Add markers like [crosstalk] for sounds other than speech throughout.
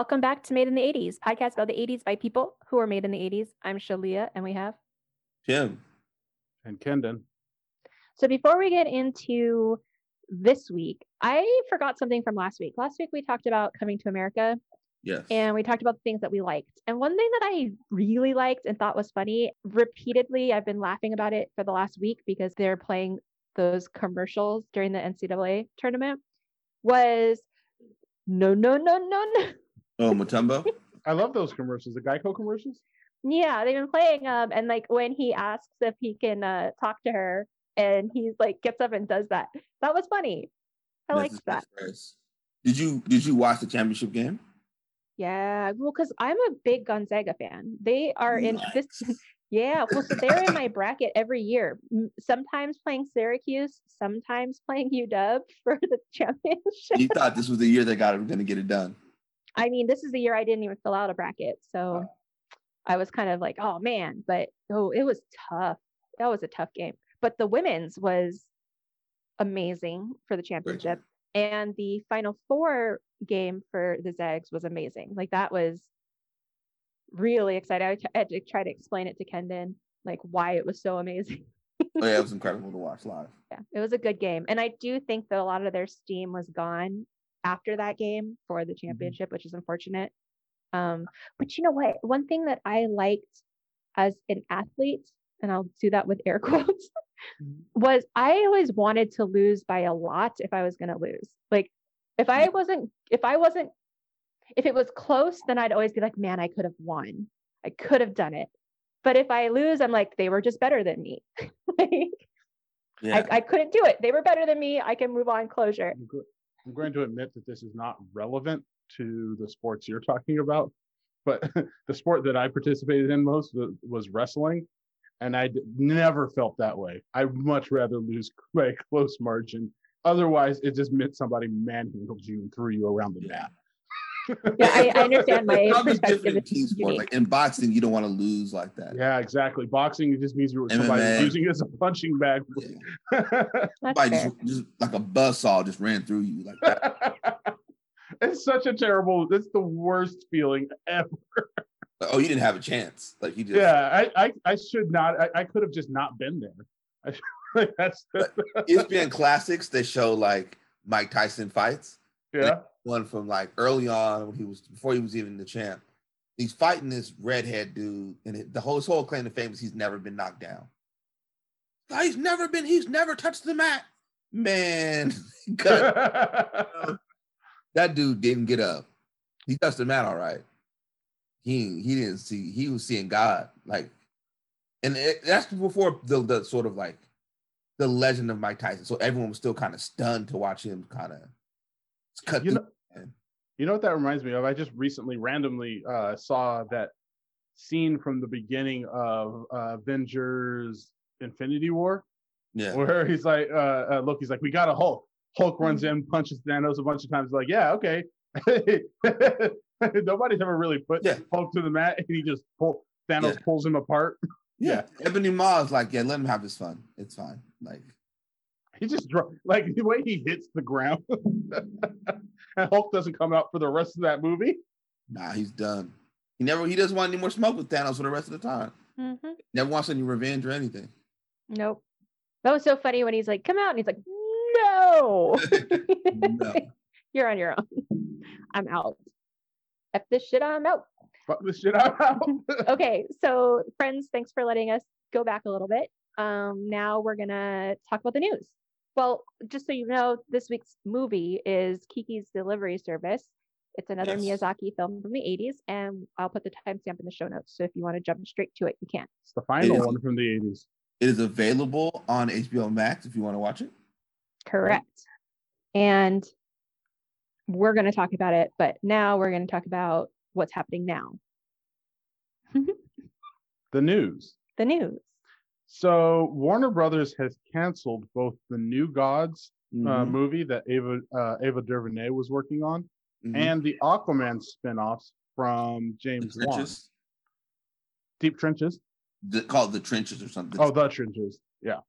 Well, welcome back to Made in the 80s, podcast about the 80s by people who are made in the 80s. I'm Shalia, and we have Jim And Kendon. So before we get into this week, I forgot something from last week. Last week we talked about coming to America. Yes. And we talked about the things that we liked. And one thing that I really liked and thought was funny, repeatedly, I've been laughing about it for the last week because they're playing those commercials during the NCAA tournament, was no, no, no, no, no. Oh, Mutombo. [laughs] I love those commercials, the Geico commercials. Yeah, they've been playing um and like when he asks if he can uh talk to her and he's like gets up and does that. That was funny. I That's liked that. catchphrase. Did you did you watch the championship game? Yeah, well, because I'm a big Gonzaga fan. They are in this. [laughs] Yeah, well, so they're in my bracket every year. Sometimes playing Syracuse, sometimes playing UW for the [laughs] championship. You thought this was the year they got it, going to get it done. I mean, this is the year I didn't even fill out a bracket, so oh. I was kind of like, oh man, but oh, it was tough. That was a tough game. But the women's was amazing for the championship, and the final four game for the Zags was amazing. Like that was really exciting. I t- had to try to explain it to Kendon, like why it was so amazing. Oh yeah, it was [laughs] incredible to watch live. yeah, it was a good game, and I do think that a lot of their steam was gone after that game for the mm-hmm. championship, which is unfortunate. Um, but you know what? One thing that I liked as an athlete, and I'll do that with air [laughs] quotes, mm-hmm. was I always wanted to lose by a lot if I was going to lose. Like if I mm-hmm. wasn't, if I wasn't, if it was close, then I'd always be like, man, I could have won. I could have done it. But if I lose, I'm like, they were just better than me. [laughs] like, Yeah. I, I couldn't do it. They were better than me. I can move on closure. I'm, going to admit that this is not relevant to the sports you're talking about, but [laughs] the sport that I participated in most was wrestling. And I never felt that way. I'd much rather lose [laughs] by a close margin. Otherwise, it just meant somebody manhandled you and threw you around the mat. Yeah, I, I understand my [laughs] It's perspective. in is team sports. Like in boxing, you don't want to lose like that. Yeah, exactly. Boxing it just means you're somebody MMA. using it as a punching bag. Yeah. [laughs] That's Somebody fair. just, just like a buzzsaw just ran through you like that. [laughs] it's such a terrible. It's the worst feeling ever. Like, oh, you didn't have a chance. Like you just Yeah, I, I, I should not. I, I could have just not been there. I should, like, that's ESPN classics. They show like Mike Tyson fights. Yeah. One from like early on when he was before he was even the champ. He's fighting this redhead dude, and the whole his whole claim to fame is he's never been knocked down. "Oh, He's never been. He's never touched the mat. Man, [laughs] [laughs] that dude didn't get up. He touched the mat all right. He he didn't see. He was seeing God like, and it, that's before the the sort of like the legend of Mike Tyson. So everyone was still kind of stunned to watch him kind of cut You know- you know what that reminds me of? I just recently randomly uh, saw that scene from the beginning of uh, Avengers Infinity War yeah, where he's like, uh, uh, look, he's like, we got a Hulk. Hulk runs in, punches Thanos a bunch of times. Like, yeah, okay. [laughs] Nobody's ever really put Yeah. Hulk to the mat, and he just pull Thanos Yeah. pulls him apart. yeah. [laughs] Ebony Maw is like, yeah, let him have his fun. It's fine. Like, He just dro- like the way he hits the ground, [laughs] and Hulk doesn't come out for the rest of that movie. nah, he's done. He never. He doesn't want any more smoke with Thanos for the rest of the time. Mhm. Never wants any revenge or anything. Nope. That was so funny when he's like, come out. And he's like, no. [laughs] No. [laughs] You're on your own. I'm out. F this shit, I'm out. Fuck this shit out. Okay. So, friends, thanks for letting us go back a little bit. Um, now we're going to talk about the news. Well, just so you know, this week's movie is Kiki's Delivery Service. It's another Yes. Miyazaki film from the 80s, and I'll put the timestamp in the show notes. So if you want to jump straight to it, you can. it's the final is. one from the '80s. It is available on HBO Max if you want to watch it. Correct. And we're going to talk about it, but now we're going to talk about what's happening now. The news. The news. So Warner Brothers has canceled both the New Gods uh, Mhm, movie that Ava uh, Ava DuVernay was working on, mhm. and the Aquaman spin-offs from The James Wan. Deep Trenches. the, called the trenches or something. Oh, the Trenches. Yeah.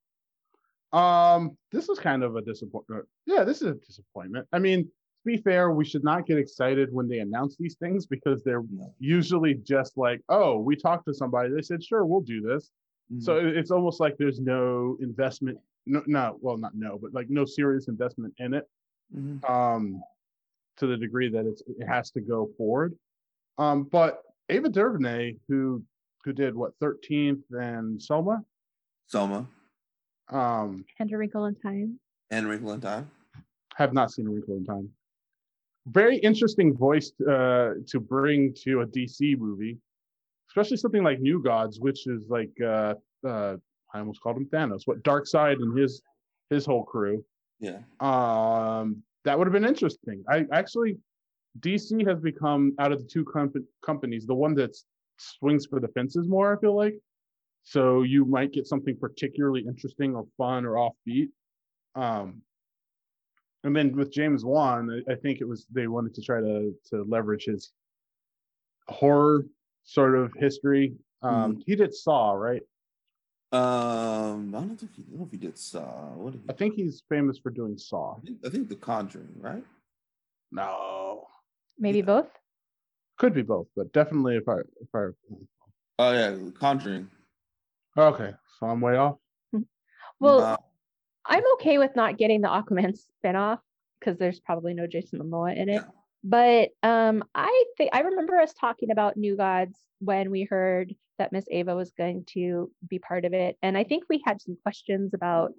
Um, this is kind of a disappointment. Yeah, this is a disappointment. I mean, to be fair, we should not get excited when they announce these things because they're No. usually just like, oh, we talked to somebody. They said, sure, we'll do this. So it's almost like there's no investment. No, no, well, not no, but like no serious investment in it. Mhm. Um, to the degree that it's it has to go forward. Um, but Ava DuVernay, who who did what 13th and Selma, Soma um, And a Wrinkle in Time. and Wrinkle in Time. have not seen a Wrinkle in Time. Very interesting voice uh, to bring to a DC movie, especially something like New Gods, which is like uh, uh, I almost called him Thanos. What Darkseid and his his whole crew. Yeah. Um, that would have been interesting. I actually, DC has become out of the two comp- companies the one that swings for the fences more. I feel like, so you might get something particularly interesting or fun or offbeat. Um, and then with James Wan, I, I think it was they wanted to try to to leverage his horror sort of history. Um, He did Saw, right? Um, I don't think he, I don't know if he did Saw. What did he? I think he's famous for doing Saw. I think, I think The Conjuring, right? No, Maybe Yeah. both. could be both, but definitely if I if I Oh yeah, The Conjuring. Okay, so I'm way off. [laughs] Well, I'm okay with not getting the Aquaman spinoff because there's probably no Jason Momoa in it. Yeah. But um, I think I remember us talking about New Gods when we heard that Miss Ava was going to be part of it, and I think we had some questions about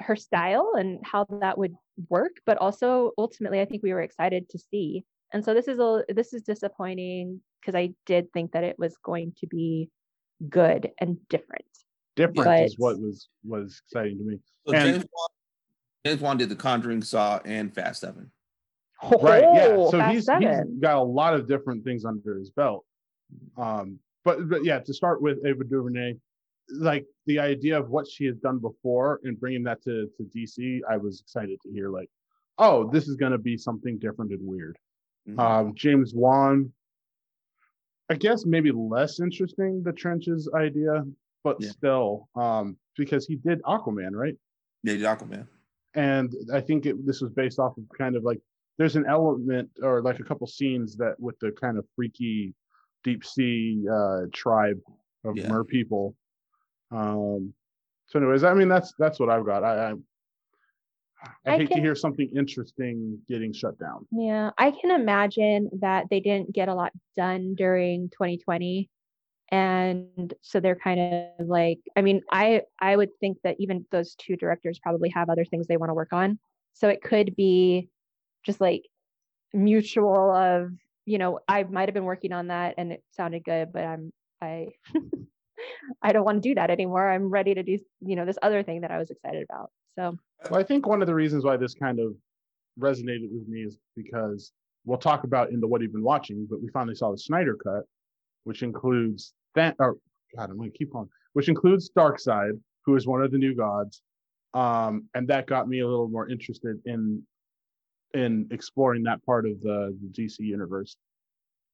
her style and how that would work. But also, ultimately, I think we were excited to see. And so this is a this is disappointing because I did think that it was going to be good and different. Different is what was was exciting to me. so and- James Wan, James Wan did The Conjuring, Saw, and Fast Seven. Right, yeah. Oh, So he's, he's got a lot of different things under his belt. Um, but but yeah, to start with Ava DuVernay, like the idea of what she has done before and bringing that to to DC, I was excited to hear like, oh, this is going to be something different and weird. Mhm. Um, James Wan, I guess maybe less interesting the trenches idea, but Yeah. still, um, because he did Aquaman, right? yeah, he did Aquaman. And I think it, this was based off of kind of like there's an element or like a couple scenes that with the kind of freaky deep sea uh, tribe of Yeah. mer people. Um, so, anyways, I mean that's that's what I've got. I I, I I hate to hear something interesting getting shut down. Yeah, I can imagine that they didn't get a lot done during 2020. And so they're kind of like, I mean, I I would think that even those two directors probably have other things they want to work on. So it could be just like mutual of, you know, I might have been working on that and it sounded good, but I'm I [laughs] I don't want to do that anymore. I'm ready to do, you know, this other thing that I was excited about. So Well, I think one of the reasons why this kind of resonated with me is because we'll talk about in the what you've been watching, but we finally saw the Snyder cut, which includes that or God, I'm gonna keep on, which includes Darkseid, who is one of the new gods. Um, and that got me a little more interested in in exploring that part of the, the DC universe.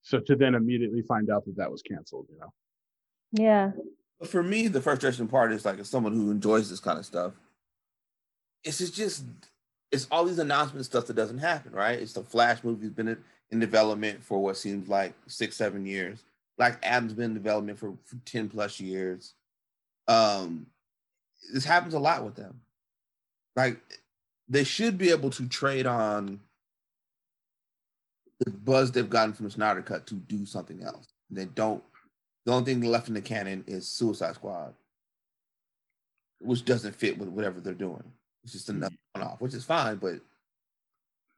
So to then immediately find out that that was canceled, you know. yeah. But for me, the frustration part is like as someone who enjoys this kind of stuff, it's just, just it's all these announcement stuff that doesn't happen, right? It's the Flash movie's been in, in development for what seems like six, seven years. Black Adam's been in development for, for 10 plus years. Um, this happens a lot with them. Like they should be able to trade on the buzz they've gotten from the Snyder Cut to do something else. They don't. The only thing left in the canon is Suicide Squad, which doesn't fit with whatever they're doing. It's just enough one off, which is fine, but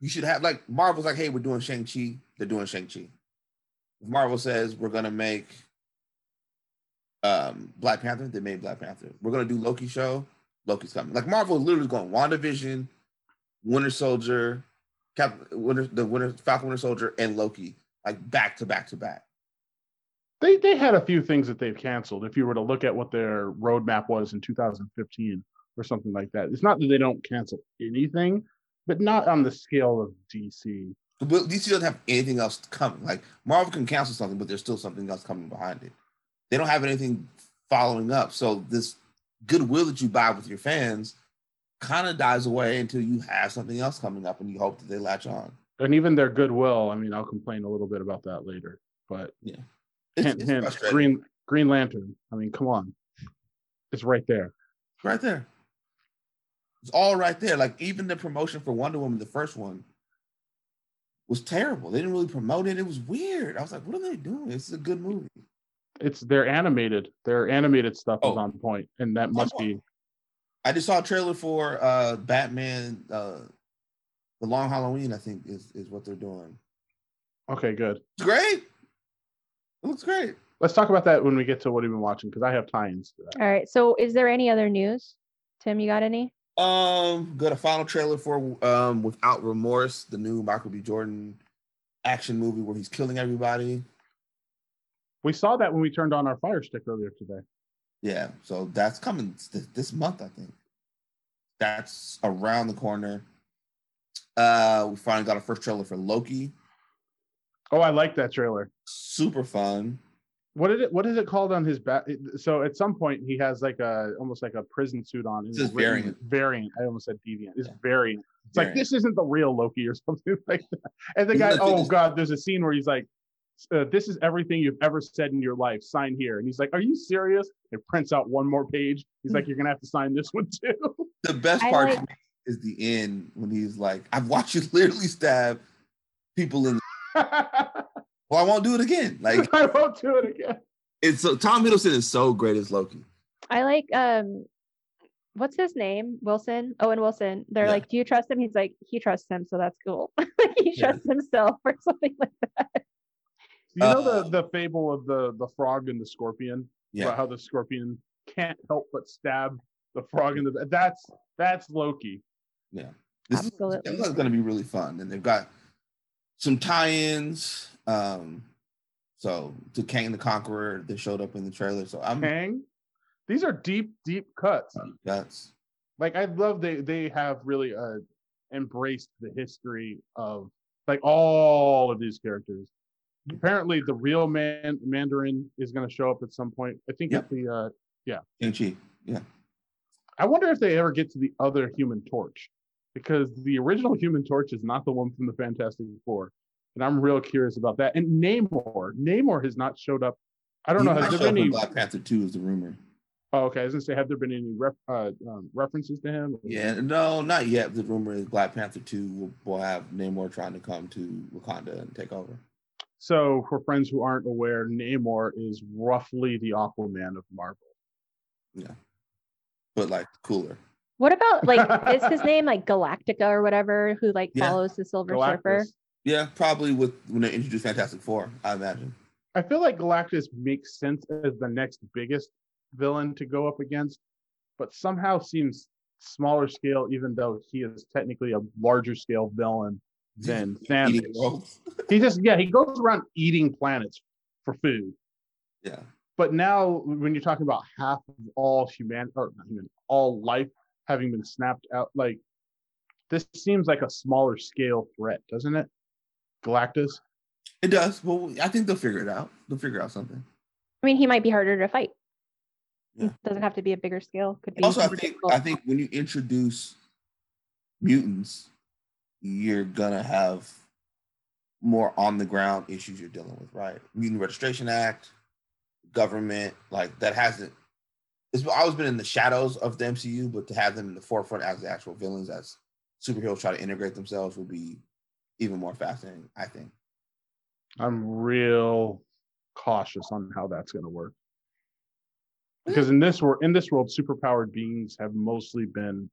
you should have like Marvel's like, hey, we're doing Shang Chi. They're doing Shang Chi. If Marvel says we're gonna make um Black Panther, they made Black Panther. We're gonna do Loki show. Loki's coming. Like Marvel is literally going WandaVision, Winter Soldier, Cap, Winter, the Winter Falcon, Winter Soldier, and Loki, like back to back to back. They they had a few things that they've canceled. If you were to look at what their roadmap was in 2015 or something like that, it's not that they don't cancel anything, but not on the scale of DC. But DC doesn't have anything else coming. Like Marvel can cancel something, but there's still something else coming behind it. They don't have anything following up. So this goodwill that you buy with your fans kind of dies away until you have something else coming up and you hope that they latch on. And even their goodwill. I mean, I'll complain a little bit about that later. But It's, hint, it's hint. Green Green Lantern. I mean, come on, it's right there. It's right there. It's all right there. Like even the promotion for Wonder Woman, the first one, was terrible. They didn't really promote it. It was weird. I was like, what are they doing? This is a good movie. It's their animated. Their animated stuff is Oh. on point, and that must be I just saw a trailer for uh Batman uh The Long Halloween, I think is is what they're doing. okay. Good. It's great. It looks great. Let's talk about that when we get to what we've been watching because I have tie-ins to that. All right. So is there any other news? Tim, you got any? Um, got a final trailer for um Without Remorse, the new Michael B. Jordan action movie where he's killing everybody. We saw that when we turned on our Fire Stick earlier today. Yeah, so that's coming th- this month, I think. That's around the corner. Uh, we finally got our first trailer for Loki. Oh, I like that trailer. Super fun. What did it? What is it called on his back? So at some point he has like a almost like a prison suit on. it's written variant. Variant. I almost said deviant. It's Yeah. variant. It's like this isn't the real Loki or [laughs] something like that. And the guy, oh god, there's a scene where he's like, uh, "This is everything you've ever said in your life. Sign here." And he's like, "Are you serious?" It prints out one more page. He's like, "You're gonna have to sign this one too." [laughs] The best part like- is the end when he's like, "I've watched you literally stab people in." I [laughs] Well, I won't do it again. Like [laughs] I won't do it again. it's so Tom Hiddleston is so great as Loki. I like um what's his name? Wilson? Owen Wilson. They're Yeah. like, Do you trust him? He's like, he trusts him, so that's cool. he Yeah. trusts himself or something like that. You know the Uh, the fable of the the frog and the scorpion. Yeah, about how the scorpion can't help but stab the frog in the that's that's Loki. yeah. This Absolutely. is, is going to be really fun, and they've got some tie-ins. Um, so to Kang the Conqueror, that showed up in the trailer. So I'm Kang. These are deep, deep cuts. that's Like I love they they have really uh embraced the history of like all of these characters. Apparently, the real man Mandarin is going to show up at some point. I think Yep. at the uh Shang Chi. Yeah, I wonder if they ever get to the other Human Torch, because the original Human Torch is not the one from the Fantastic Four, and I'm real curious about that. And Namor, Namor has not showed up. I don't He know. Has there been any? Black Panther Two is the rumor. Oh, okay. I was gonna say, have there been any ref, uh, um, references to him? Yeah, no, not yet. The rumor is Black Panther Two will, will have Namor trying to come to Wakanda and take over. So, for friends who aren't aware, Namor is roughly the Aquaman of Marvel. Yeah, but like cooler. What about like is his [laughs] name like Galactica or whatever, who like Yeah. follows the Silver Surfer? Yeah, probably with when they introduce Fantastic Four, I imagine. I feel like Galactus makes sense as the next biggest villain to go up against, but somehow seems smaller scale, even though he is technically a larger scale villain than Thanos. [laughs] He just, yeah, he goes around eating planets for food. Yeah, But now, when you're talking about half of all human or not human, all life having been snapped out, like this seems like a smaller scale threat, doesn't it? Galactus. it does. Well, I think they'll figure it out. They'll figure out something. I mean, he might be harder to fight. Yeah. Doesn't have to be a bigger scale. Could be Also, I think difficult. I think when you introduce mutants, you're gonna have more on the ground issues you're dealing with, right? Mutant Registration Act, government, like that hasn't. It's always been in the shadows of the MCU, but to have them in the forefront as the actual villains, as superheroes try to integrate themselves, will be even more fascinating. I think. I'm real cautious on how that's going to work. Hmm. Because in this world, in this world, superpowered beings have mostly been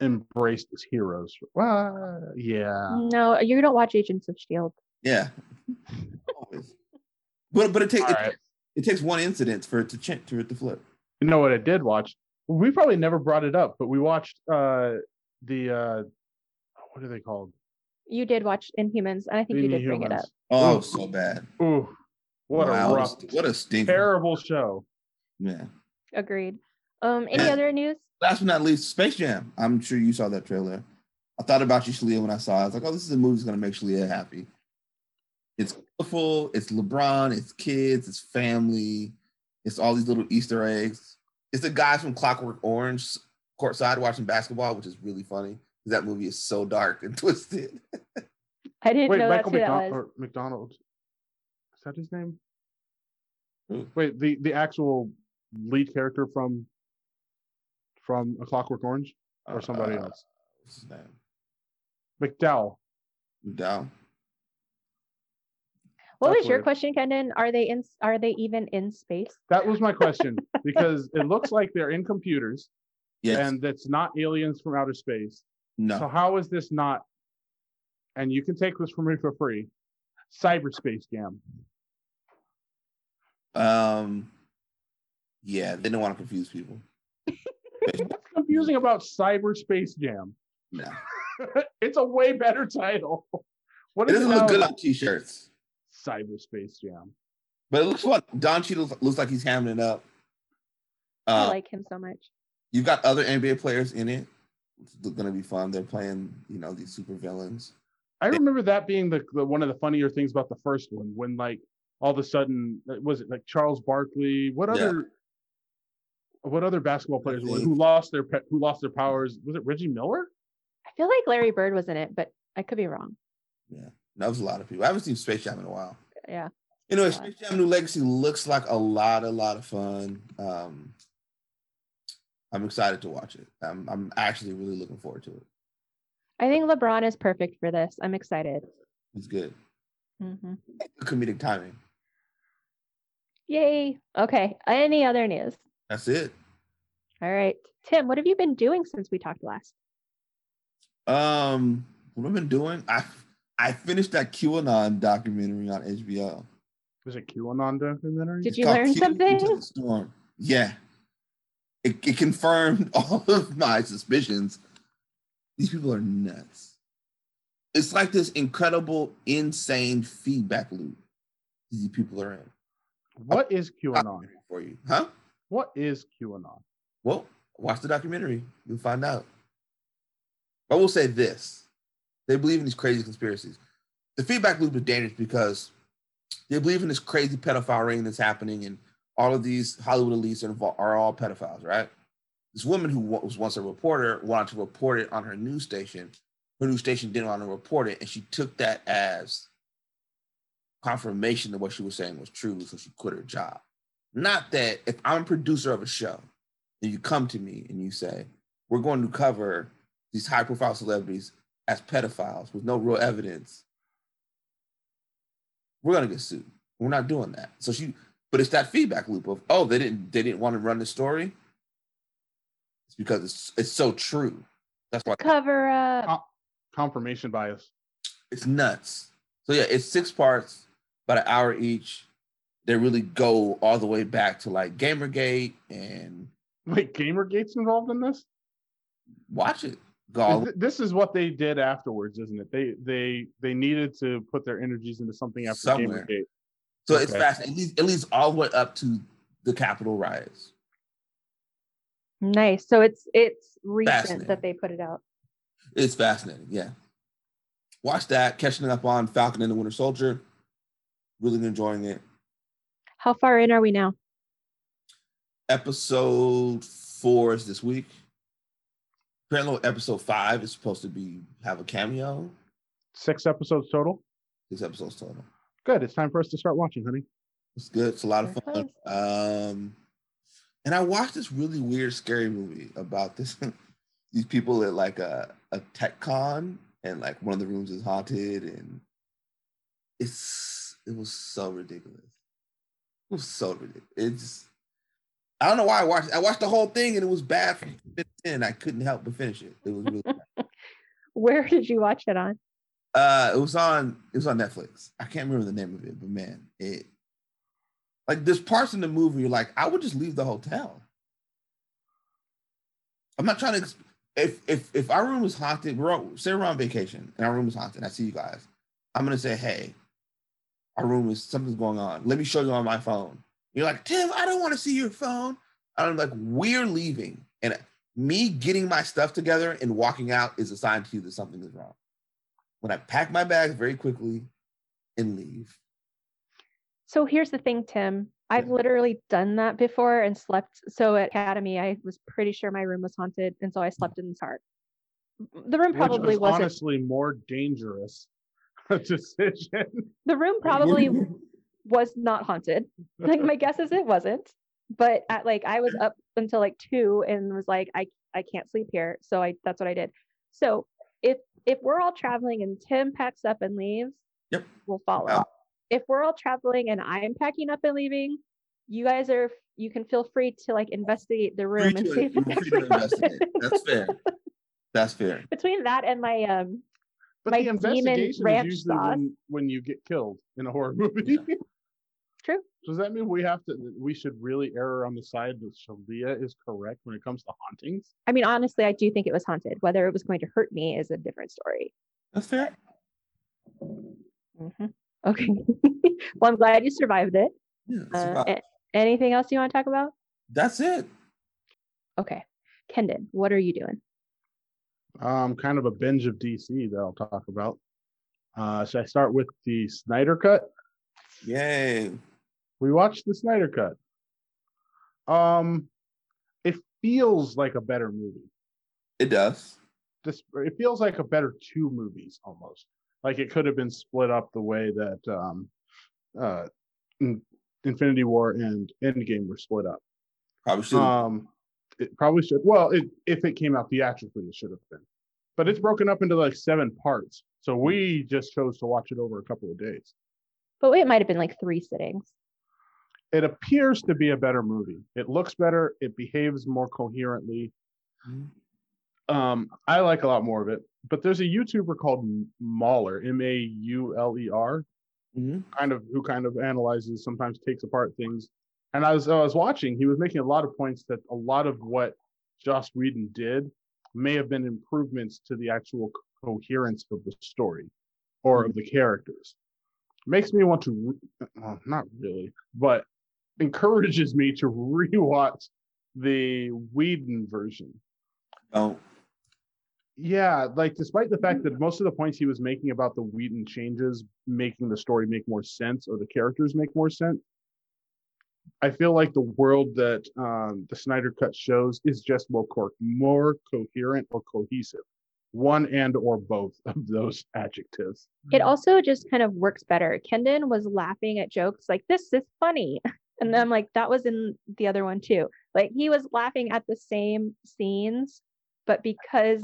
embraced as heroes. Well, yeah. no, you don't watch Agents of Shield. Yeah. [laughs] Always. But but it takes it, right. it takes one incident for it to change for it to flip. You know what I did watch? We probably never brought it up, but we watched uh the uh what are they called? You did watch Inhumans, and I think you did bring it up. Oh, Ooh. so bad. Ooh, what Wow, a rough, what a stinker. terrible show. Yeah. Agreed. Um, any Yeah. other news? Last but not least, Space Jam. I'm sure you saw that trailer. I thought about you, Shalia, when I saw it. I was like, oh, this is a movie that's gonna make Shalia happy. It's colorful, it's LeBron, it's kids, it's family, it's all these little Easter eggs. It's the guys from Clockwork Orange courtside watching basketball, which is really funny. Because that movie is so dark and [laughs] twisted. I didn't Wait, know that's Michael who that McDonald, was. or McDonald. Is that his name? Who? Wait, the the actual lead character from from A Clockwork Orange or somebody Uh, else? What's his name? McDowell. Down. What That's was your weird. question, Kendon? Are they in? Are they even in space? That was my question [laughs] because it looks like they're in computers Yes. and that's not aliens from outer space. no. So how is this not? And you can take this from me for free. Cyberspace Jam. Um. Yeah, they don't want to confuse people. What's confusing about Cyberspace Jam? No. [laughs] it's a way better title. What It is it doesn't look good on t-shirts, Cyberspace Jam. but it looks fun. Don Cheadle looks like he's hamming it up. I Uh, like him so much. you've got other NBA players in it. It's going to be fun. They're playing, you know, these super villains. I remember that being the, the one of the funnier things about the first one when like all of a sudden uh, was it like Charles Barkley? What Yeah. Other what other basketball players were- who lost their pe- who lost their powers? Was it Reggie Miller? I feel like Larry Bird was in it, but I could be wrong. Yeah, that was a lot of people. I haven't seen Space Jam in a while. Yeah. Anyway, Yeah. Space Jam New Legacy looks like a lot, a lot of fun. Um, I'm excited to watch it. I'm, I'm actually really looking forward to it. I think LeBron is perfect for this. I'm excited. It's good. Mm-hmm. Comedic timing. Yay. Okay. Any other news? That's it. All right. Tim, what have you been doing since we talked last? Um, what I've been doing, I I finished that QAnon documentary on HBO. Was it QAnon documentary? Did It's you learn Q something? The Storm. Yeah. It, it confirmed [laughs] all of my suspicions. These people are nuts. It's like this incredible, insane feedback loop these people are in. What is QAnon? For you, huh? What is QAnon? Well, watch the documentary. You'll find out. I will say this they believe in these crazy conspiracies. The feedback loop is dangerous because they believe in this crazy pedophile ring that's happening, and all of these Hollywood elites are, invol- are all pedophiles, right? This woman who was once a reporter wanted to report it on her news station. Her news station didn't want to report it, and she took that as confirmation that what she was saying was true, so she quit her job. Not that if I'm a producer of a show and you come to me and you say, we're going to cover these high profile celebrities as pedophiles with no real evidence, we're going to get sued. We're not doing that. So she, but it's that feedback loop of, oh, they didn't, they didn't want to run the story. It's because it's, it's so true. That's why Cover up. Confirmation bias. it's nuts. So yeah, it's six parts, about an hour each. They really go all the way back to like Gamergate and Wait, Gamergate's involved in this? watch it. Go This is what they did afterwards, isn't it? They they they needed to put their energies into something after Somewhere. Gamergate. So it's fascinating. It leads, it leads all the way up to the Capitol riots. Nice. So it's it's recent that they put it out. It's fascinating. Yeah. Watch that. Catching up on Falcon and the Winter Soldier. Really enjoying it. How far in are we now? Episode four is this week. Apparently, episode five is supposed to be have a cameo. Six episodes total. This episode's total. Good. It's time for us to start watching, honey. It's good. It's a lot of fun. Um, and I watched this really weird, scary movie about this. [laughs] these people at like a a tech con, and like one of the rooms is haunted, and it's it was so ridiculous. It was so ridiculous. It's I don't know why I watched. I watched the whole thing, and it was bad from ten. I couldn't help but finish it. It was really bad. [laughs] Where did you watch it on? Uh, it was on it was on Netflix. I can't remember the name of it, but man, it like there's parts in the movie you're like, I would just leave the hotel. I'm not trying to. If if if our room is haunted, we're on, say we're on vacation and our room is haunted. I see you guys. I'm gonna say, hey, our room is something's going on. Let me show you on my phone. You're like, Tim, I don't want to see your phone. I'm like, we're leaving, and me getting my stuff together and walking out is a sign to you that something is wrong when I pack my bags very quickly and leave. So here's the thing, Tim. I've Yeah. literally done that before and slept. So at Academy, I was pretty sure my room was haunted, and so I slept in the dark. The room Which probably was wasn't. honestly more dangerous [laughs] decision. The room probably [laughs] was not haunted. Like my guess is it wasn't. But at like I was up until like two and was like I I can't sleep here, so I that's what I did. So if if we're all traveling and Tim packs up and leaves, Yep. we'll follow. out. If we're all traveling and I'm packing up and leaving, you guys are you can feel free to like investigate the Free room and to- see if you're it's actually investigate. That's fair. That's fair. [laughs] Between that and my um But My the demon investigation is usually sauce. when, when you get killed in a horror movie. [laughs] true. Does that mean we have to? We should really err on the side that Shalia is correct when it comes to hauntings? I mean honestly I do think it was haunted. Whether it was going to hurt me is a different story. That's fair. Mhm. Okay. [laughs] well, I'm glad you survived it. Yeah, it's Uh, a- anything else you want to talk about? that's it. Okay. Kendon, what are you doing? Um, kind of a binge of DC that I'll talk about. Uh, should I start with the Snyder Cut? Yay. We watched the Snyder Cut. Um, it feels like a better movie. It does. This it feels like a better two movies almost. Like it could have been split up the way that um, uh, Infinity War and Endgame were split up. Probably should. Um, it probably should. Well, it, if it came out theatrically, it should have been. But it's broken up into like seven parts. So we just chose to watch it over a couple of days. But it might have been like three sittings. It appears to be a better movie. It looks better. It behaves more coherently. Um, I like a lot more of it. But there's a YouTuber called Mauler, M A U L E R, Mhm. kind of who kind of analyzes, sometimes takes apart things. And I was I was watching, he was making a lot of points that a lot of what Joss Whedon did may have been improvements to the actual coherence of the story or of the mm-hmm. characters. Makes me want to, re- well, not really, but encourages me to rewatch the Whedon version. Don't. Yeah, like despite the fact that most of the points he was making about the Whedon changes making the story make more sense or the characters make more sense, I feel like the world that um, the Snyder Cut shows is just more co- more coherent or cohesive, one and or both of those [laughs] adjectives. It also just kind of works better. Kendon was laughing at jokes like, this is funny. [laughs] And I'm like, that was in the other one too. Like he was laughing at the same scenes, but because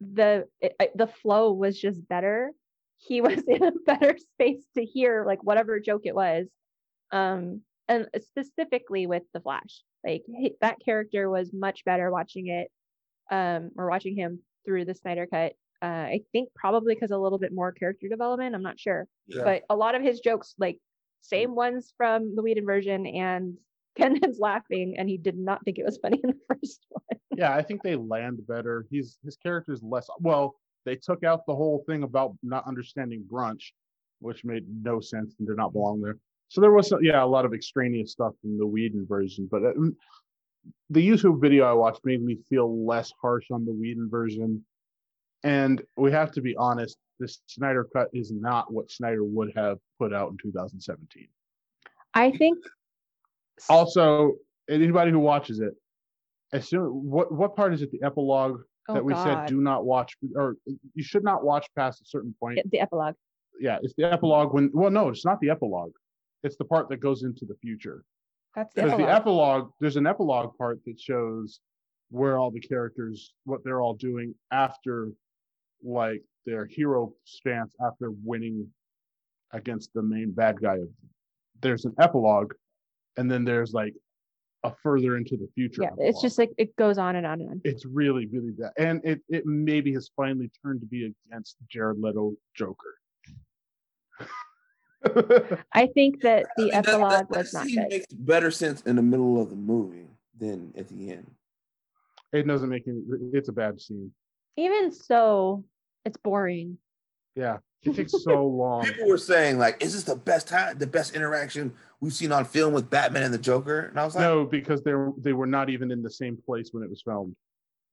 the it, it- the flow was just better, he [laughs] was in a better space to hear like whatever joke it was. Um, and specifically with the Flash, like that character was much better watching it, um, or watching him through the Snyder Cut. Uh, I think probably because a little bit more character development. I'm not sure Yeah. but a lot of his jokes, like same ones from the Whedon version, and [laughs] Kendon's laughing, and he did not think it was funny in the first [laughs] one. Yeah, I think they land better. He's his character's less well. They took out the whole thing about not understanding brunch, which made no sense and did not belong there. So there was, some- yeah, a lot of extraneous stuff in the Whedon version, but uh, the YouTube video I watched made me feel less harsh on the Whedon version. And we have to be honest, this Snyder cut is not what Snyder would have put out in 2017. I think Also, anybody who watches it, as soon what what part is it? The epilogue oh that we said do not watch or you should not watch past a certain point. the epilogue. Yeah, it's the epilogue when well no, it's not the epilogue. It's the part that goes into the future. That's the Because epilogue. the epilogue, there's an epilogue part that shows where all the characters what they're all doing after like their hero stance after winning against the main bad guy there's an epilogue and then there's like a further into the future. yeah, it's just like it goes on and on and on. it's really really bad and it it maybe has finally turned to be against jared leto joker [laughs] [laughs] I think that I the mean, that- that- epilogue that was not scene good. makes better sense in the middle of the movie than at the end. it doesn't make any it's a bad scene Even so, it's boring. yeah it takes [laughs] so long People were saying like, "Is this the best time, the best interaction we've seen on film with Batman and the Joker?" And I was like, no because they were they were not even in the same place when it was filmed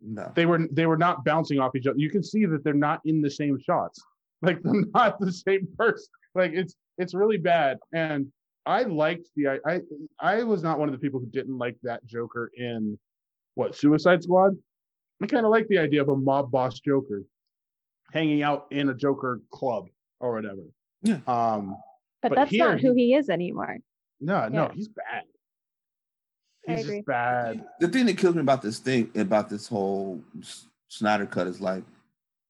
"No." they were they were not bouncing off each other you can see that they're not in the same shots like they're not the same person like it's it's really bad and I liked the I, I I was not one of the people who didn't like that Joker in what Suicide Squad. I kind of like the idea of a mob boss Joker hanging out in a Joker club or whatever. Yeah. Um. But, But that's here not who he- he is anymore. No, no, he's bad. I He's agree. just bad. The thing that kills me about this thing, about this whole Snyder cut, is like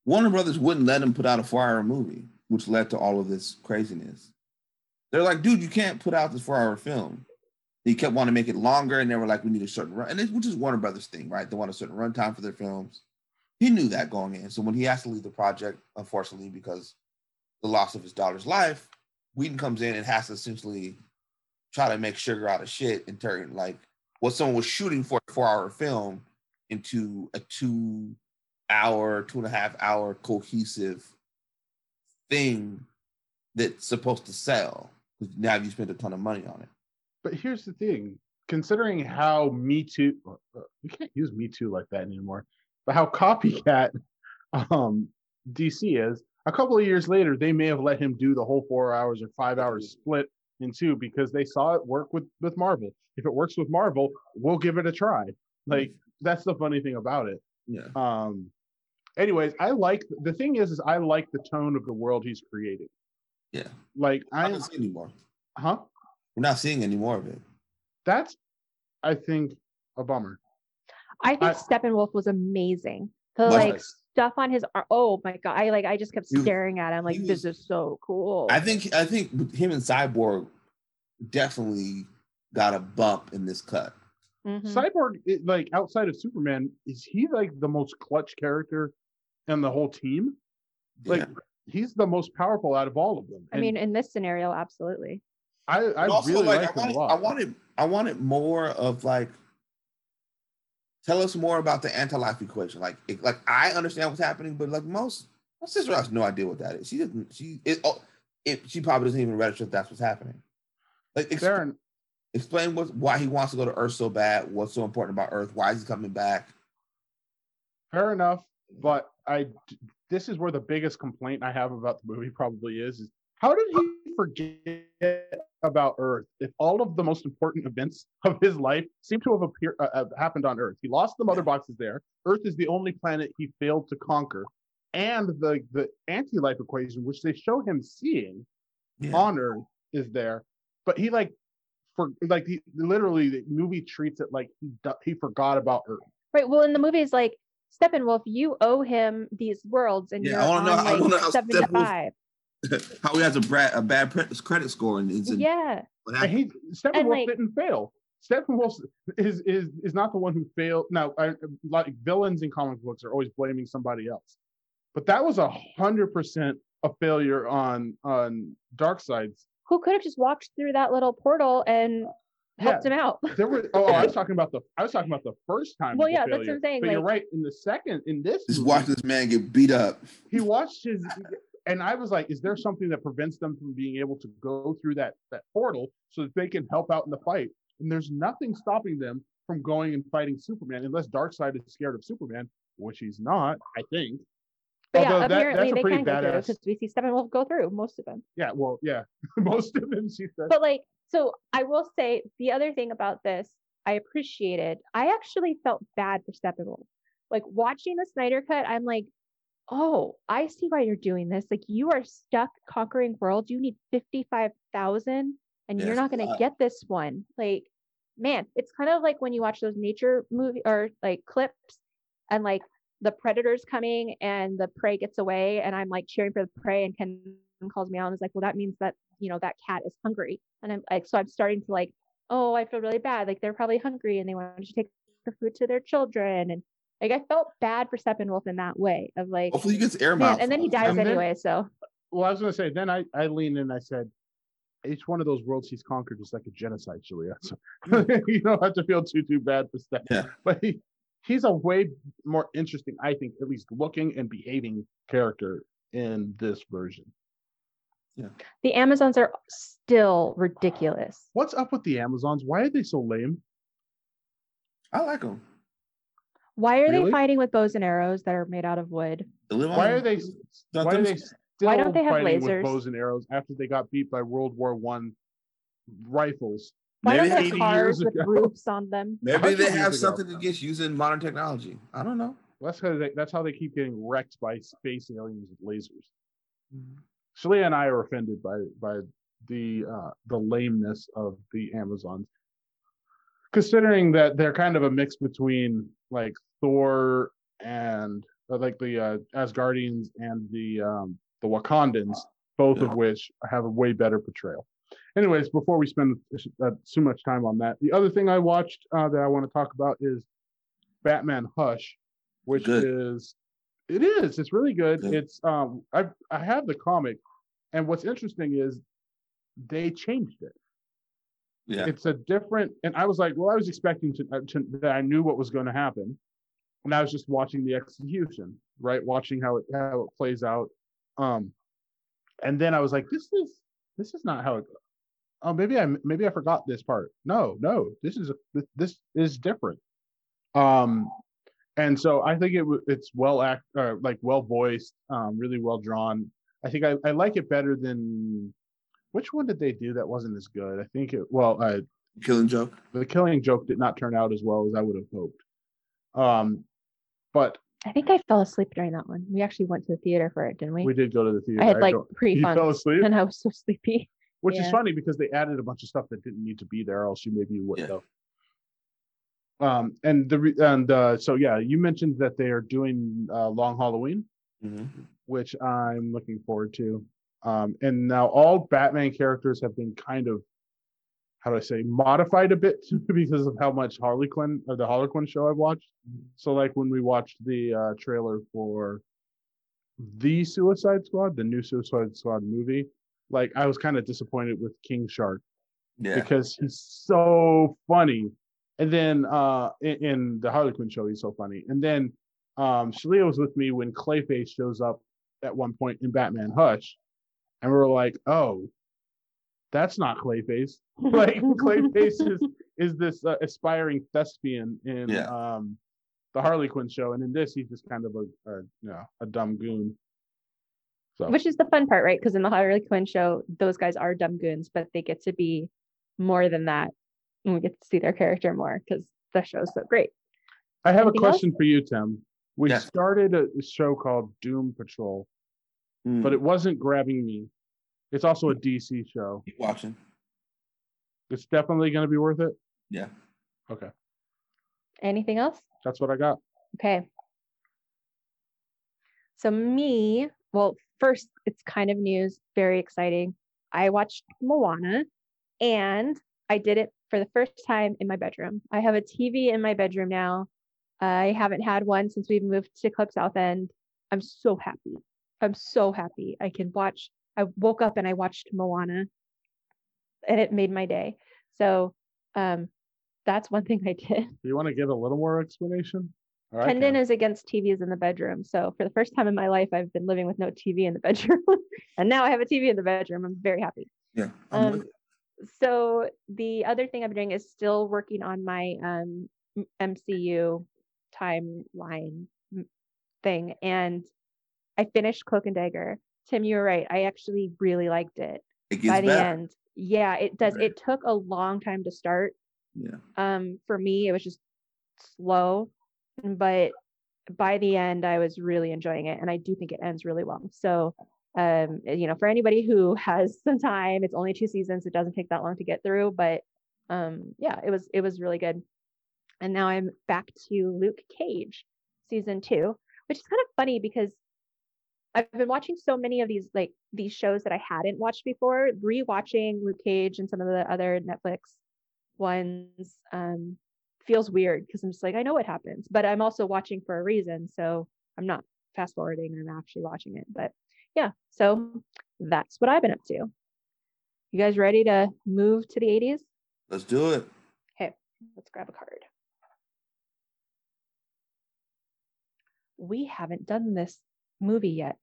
Warner Brothers wouldn't let him put out a four-hour movie, which led to all of this craziness. They're like, dude, you can't put out this four-hour film. He kept wanting to make it longer, and they were like, we need a certain run, and it, which is Warner Brothers thing, right? They want a certain runtime for their films. He knew that going in, so when he has to leave the project, unfortunately, because the loss of his daughter's life, Whedon comes in and has to essentially try to make sugar out of shit and turn like what someone was shooting for a four hour film into a two hour, two and a half hour cohesive thing that's supposed to sell. 'Cause Now you spent a ton of money on it. But here's the thing: considering how Me Too, you can't use Me Too like that anymore. But how copycat um, DC is. A couple of years later, they may have let him do the whole four hours or five hours split in two because they saw it work with with Marvel. If it works with Marvel, we'll give it a try. Like that's the funny thing about it. Yeah. Um. Anyways, I like the thing is, is I like the tone of the world he's creating. Yeah. Like I I, don't see anymore. huh? We're not seeing any more of it. That's, I think, a bummer. I think I- Steppenwolf was amazing. The Was like it? stuff on his ar- oh my god, I like I just kept He- staring at him like he this is so cool. I think I think him and Cyborg definitely got a bump in this cut. Mhm. Cyborg, like outside of Superman, is he like the most clutch character in the whole team? Like Yeah. he's the most powerful out of all of them. I mean, in this scenario, absolutely. I, I also, really like, like I him a wanted, lot. I wanted, I wanted more of like, tell us more about the anti-life equation. Like, it, like I understand what's happening, but like most, my sister has no idea what that is. She doesn't. She it, oh, it, she probably doesn't even register if that's what's happening. Like, ex- Fair explain what why he wants to go to Earth so bad. What's so important about Earth? Why is he coming back? fair enough, but I d- this is where the biggest complaint I have about the movie probably is, is how did he forget about Earth if all of the most important events of his life seem to have appeared uh, have happened on Earth? He lost the mother [laughs] boxes there. Earth is the only planet he failed to conquer, and the the anti-life equation, which they show him seeing Yeah. on Earth, is there, but he like for like he literally the movie treats it like he he forgot about Earth. Right. Well, in the movie, it's like Steppenwolf, you owe him these worlds, and Yeah, you're I wanna on know- I like wanna how seven to five. [laughs] How he has a bad a bad pre- credit score and it's in, Yeah. what And he Steppenwolf like- didn't fail. Steppenwolf is is is not the one who failed. Now, I, like villains in comic books are always blaming somebody else, but that was a hundred percent a failure on on Darkseid's. Who could have just walked through that little portal and helped him out? There were oh, oh I was [laughs] talking about the I was talking about the first time. Well, of the yeah, that's what. I'm saying, But you're right. In the second, in this, Just movie, watch this man get beat up. he watched his and I was like, is there something that prevents them from being able to go through that that portal so that they can help out in the fight? And there's nothing stopping them from going and fighting Superman unless Darkseid is scared of Superman, which he's not, I think. But yeah, Although that- apparently that's they pretty can go through because we see Steppenwolf go through most of them. Yeah, well, yeah, [laughs] most of them she said. But like, so I will say the other thing about this, I appreciated. I actually felt bad for Steppenwolf. Like watching the Snyder cut, I'm like, oh, I see why you're doing this. Like you are stuck conquering worlds. You need fifty-five thousand, and Yeah, you're not gonna lot. get this one. Like, man, it's kind of like when you watch those nature movie or like clips, and like the predator's coming and the prey gets away, and I'm like cheering for the prey, and Ken calls me out and is like, well, that means that you know that cat is hungry, and I'm like, so I'm starting to like, oh, I feel really bad. Like they're probably hungry and they wanted to take the food to their children, and like I felt bad for Steppenwolf in that way of like, Hopefully he gets air man, miles. and then he dies then- anyway. So Well, I was gonna say, then I, I leaned in and I said, each one of those worlds he's conquered is like a genocide, Julia. [laughs] So [laughs] you don't have to feel too too bad for Steph. Yeah. But he, he's a way more interesting, I think, at least looking and behaving character in this version. Yeah. The Amazons are still ridiculous. What's up with the Amazons? Why are they so lame? I like them. Why are Really? they fighting with bows and arrows that are made out of wood? Why are they? Why are they still Why don't they have fighting lasers? with bows and arrows after they got beat by World War One rifles. Why don't Maybe they they have 80 cars years with ago. roofs on them? Maybe they years have ago. something against using modern technology. I don't know. That's how they, that's how they keep getting wrecked by space aliens with lasers. Shalia and I are offended by by the uh, the lameness of the Amazons, considering that they're kind of a mix between like Thor and uh, like the uh, Asgardians and the um, the Wakandans, both of which have a way better portrayal. Anyways, before we spend uh, too much time on that, the other thing I watched uh, that I want to talk about is Batman Hush, which Good. is it is it's really good. Good. It's um I I have the comic, and what's interesting is they changed it. Yeah. It's a different, and I was like, well, I was expecting to, uh, to that I knew what was going to happen, and I was just watching the execution, right? Watching how it how it plays out, um, and then I was like, this is this is not how it. Oh, maybe I maybe I forgot this part. No, no, this is this, this is different. Um, and so I think it it's well act uh, like well voiced, um, really well drawn. I think I, I like it better than which one did they do that wasn't as good? I think it well uh, Killing joke. the Killing Joke did not turn out as well as I would have hoped. Um, but I think I fell asleep during that one. We actually went to the theater for it, didn't we? we did go to the theater. I had like pre you fell funds asleep, and I was so sleepy. Which is funny because they added a bunch of stuff that didn't need to be there, or else you maybe wouldn't Yeah. have. Um, and the re- and uh, so yeah, you mentioned that they are doing uh, Long Halloween. Mhm. which I'm looking forward to. Um, and now all Batman characters have been kind of, how do I say, modified a bit [laughs] because of how much Harley Quinn, or the Harley Quinn show I've watched. So like when we watched the uh, trailer for the Suicide Squad, the new Suicide Squad movie, like I was kind of disappointed with King Shark Yeah. because he's so funny. And then uh in, in the Harley Quinn show, he's so funny. And then um Shalia was with me when Clayface shows up at one point in Batman Hush, and we were like, oh, that's not Clayface. [laughs] like Clayface is is this uh, aspiring thespian in Yeah. um the Harley Quinn show, and in this he's just kind of a, a you know a dumb goon. So Which is the fun part, right? Because in the Harley Quinn show, those guys are dumb goons, but they get to be more than that. And we get to see their character more because the show's so great. I have a Anything else? question for you, Tim. We Yeah. started a a show called Doom Patrol, Mm. but it wasn't grabbing me. It's also a DC show. Keep watching. It's definitely going to be worth it. Yeah. Okay, Anything else? that's what I got. Okay. So me, well, first it's kind of news, very exciting. I watched Moana and I did it for the first time in my bedroom. I have a TV in my bedroom now. I haven't had one since we've moved to Club South End. I'm so happy. I'm so happy. I can watch. I woke up and I watched Moana and it made my day. So um that's one thing I did. Do you want to give a little more explanation? Right, Tendon Cam. is against TVs in the bedroom. So for the first time in my life, I've been living with no TV in the [laughs] bedroom. and now I have a TV in the bedroom. I'm very happy. Yeah. Um, so the other thing I'm doing is still working on my um, MCU timeline thing. And I finished Cloak and Dagger. Tim, you were right. I actually really liked it It by the better. end. Yeah, it does. Right. It took a long time to start Yeah. um for me it was just slow but by the end i was really enjoying it and i do think it ends really well. So um you know for anybody who has some time it's only two seasons it doesn't take that long to get through but um yeah it was it was really good. And now i'm back to luke cage season two which is kind of funny because I've been watching so many of these like these shows that I hadn't watched before, rewatching Luke Cage and some of the other Netflix ones um feels weird because I'm just like I know what happens, but I'm also watching for a reason, so I'm not fast forwarding, I'm actually watching it. But yeah, so that's what I've been up to. You guys ready to move to the 80s? Let's do it. Okay, let's grab a card. We haven't done this movie yet.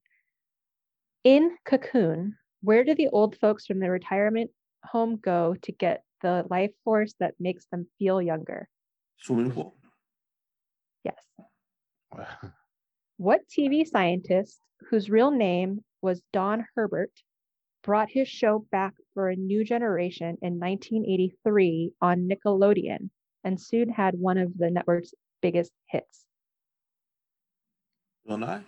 In Cocoon, where do the old folks from the retirement home go to get the life force that makes them feel younger? Swimming pool. Yes. What TV scientist, whose real name was Don Herbert, brought his show back for a new generation in 1983 on Nickelodeon and soon had one of the network's biggest hits. Don't I?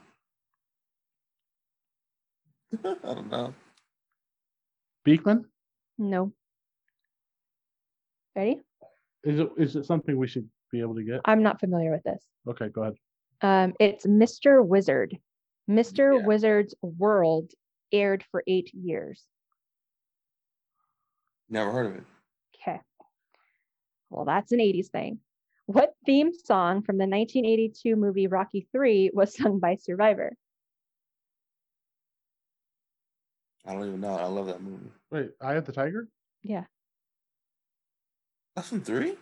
[laughs] I don't know. Beakman? No. Ready? Is it is it something we should be able to get? I'm not familiar with this. Okay, go ahead. Um, it's Mr. Wizard. Mr. Yeah. Wizard's World aired for eight years. Never heard of it. Okay. Well, that's an 80s thing. What theme song from the 1982 movie Rocky 3 was sung by Survivor? I don't even know. I love that movie. Wait, I have the tiger? Yeah. That's from three.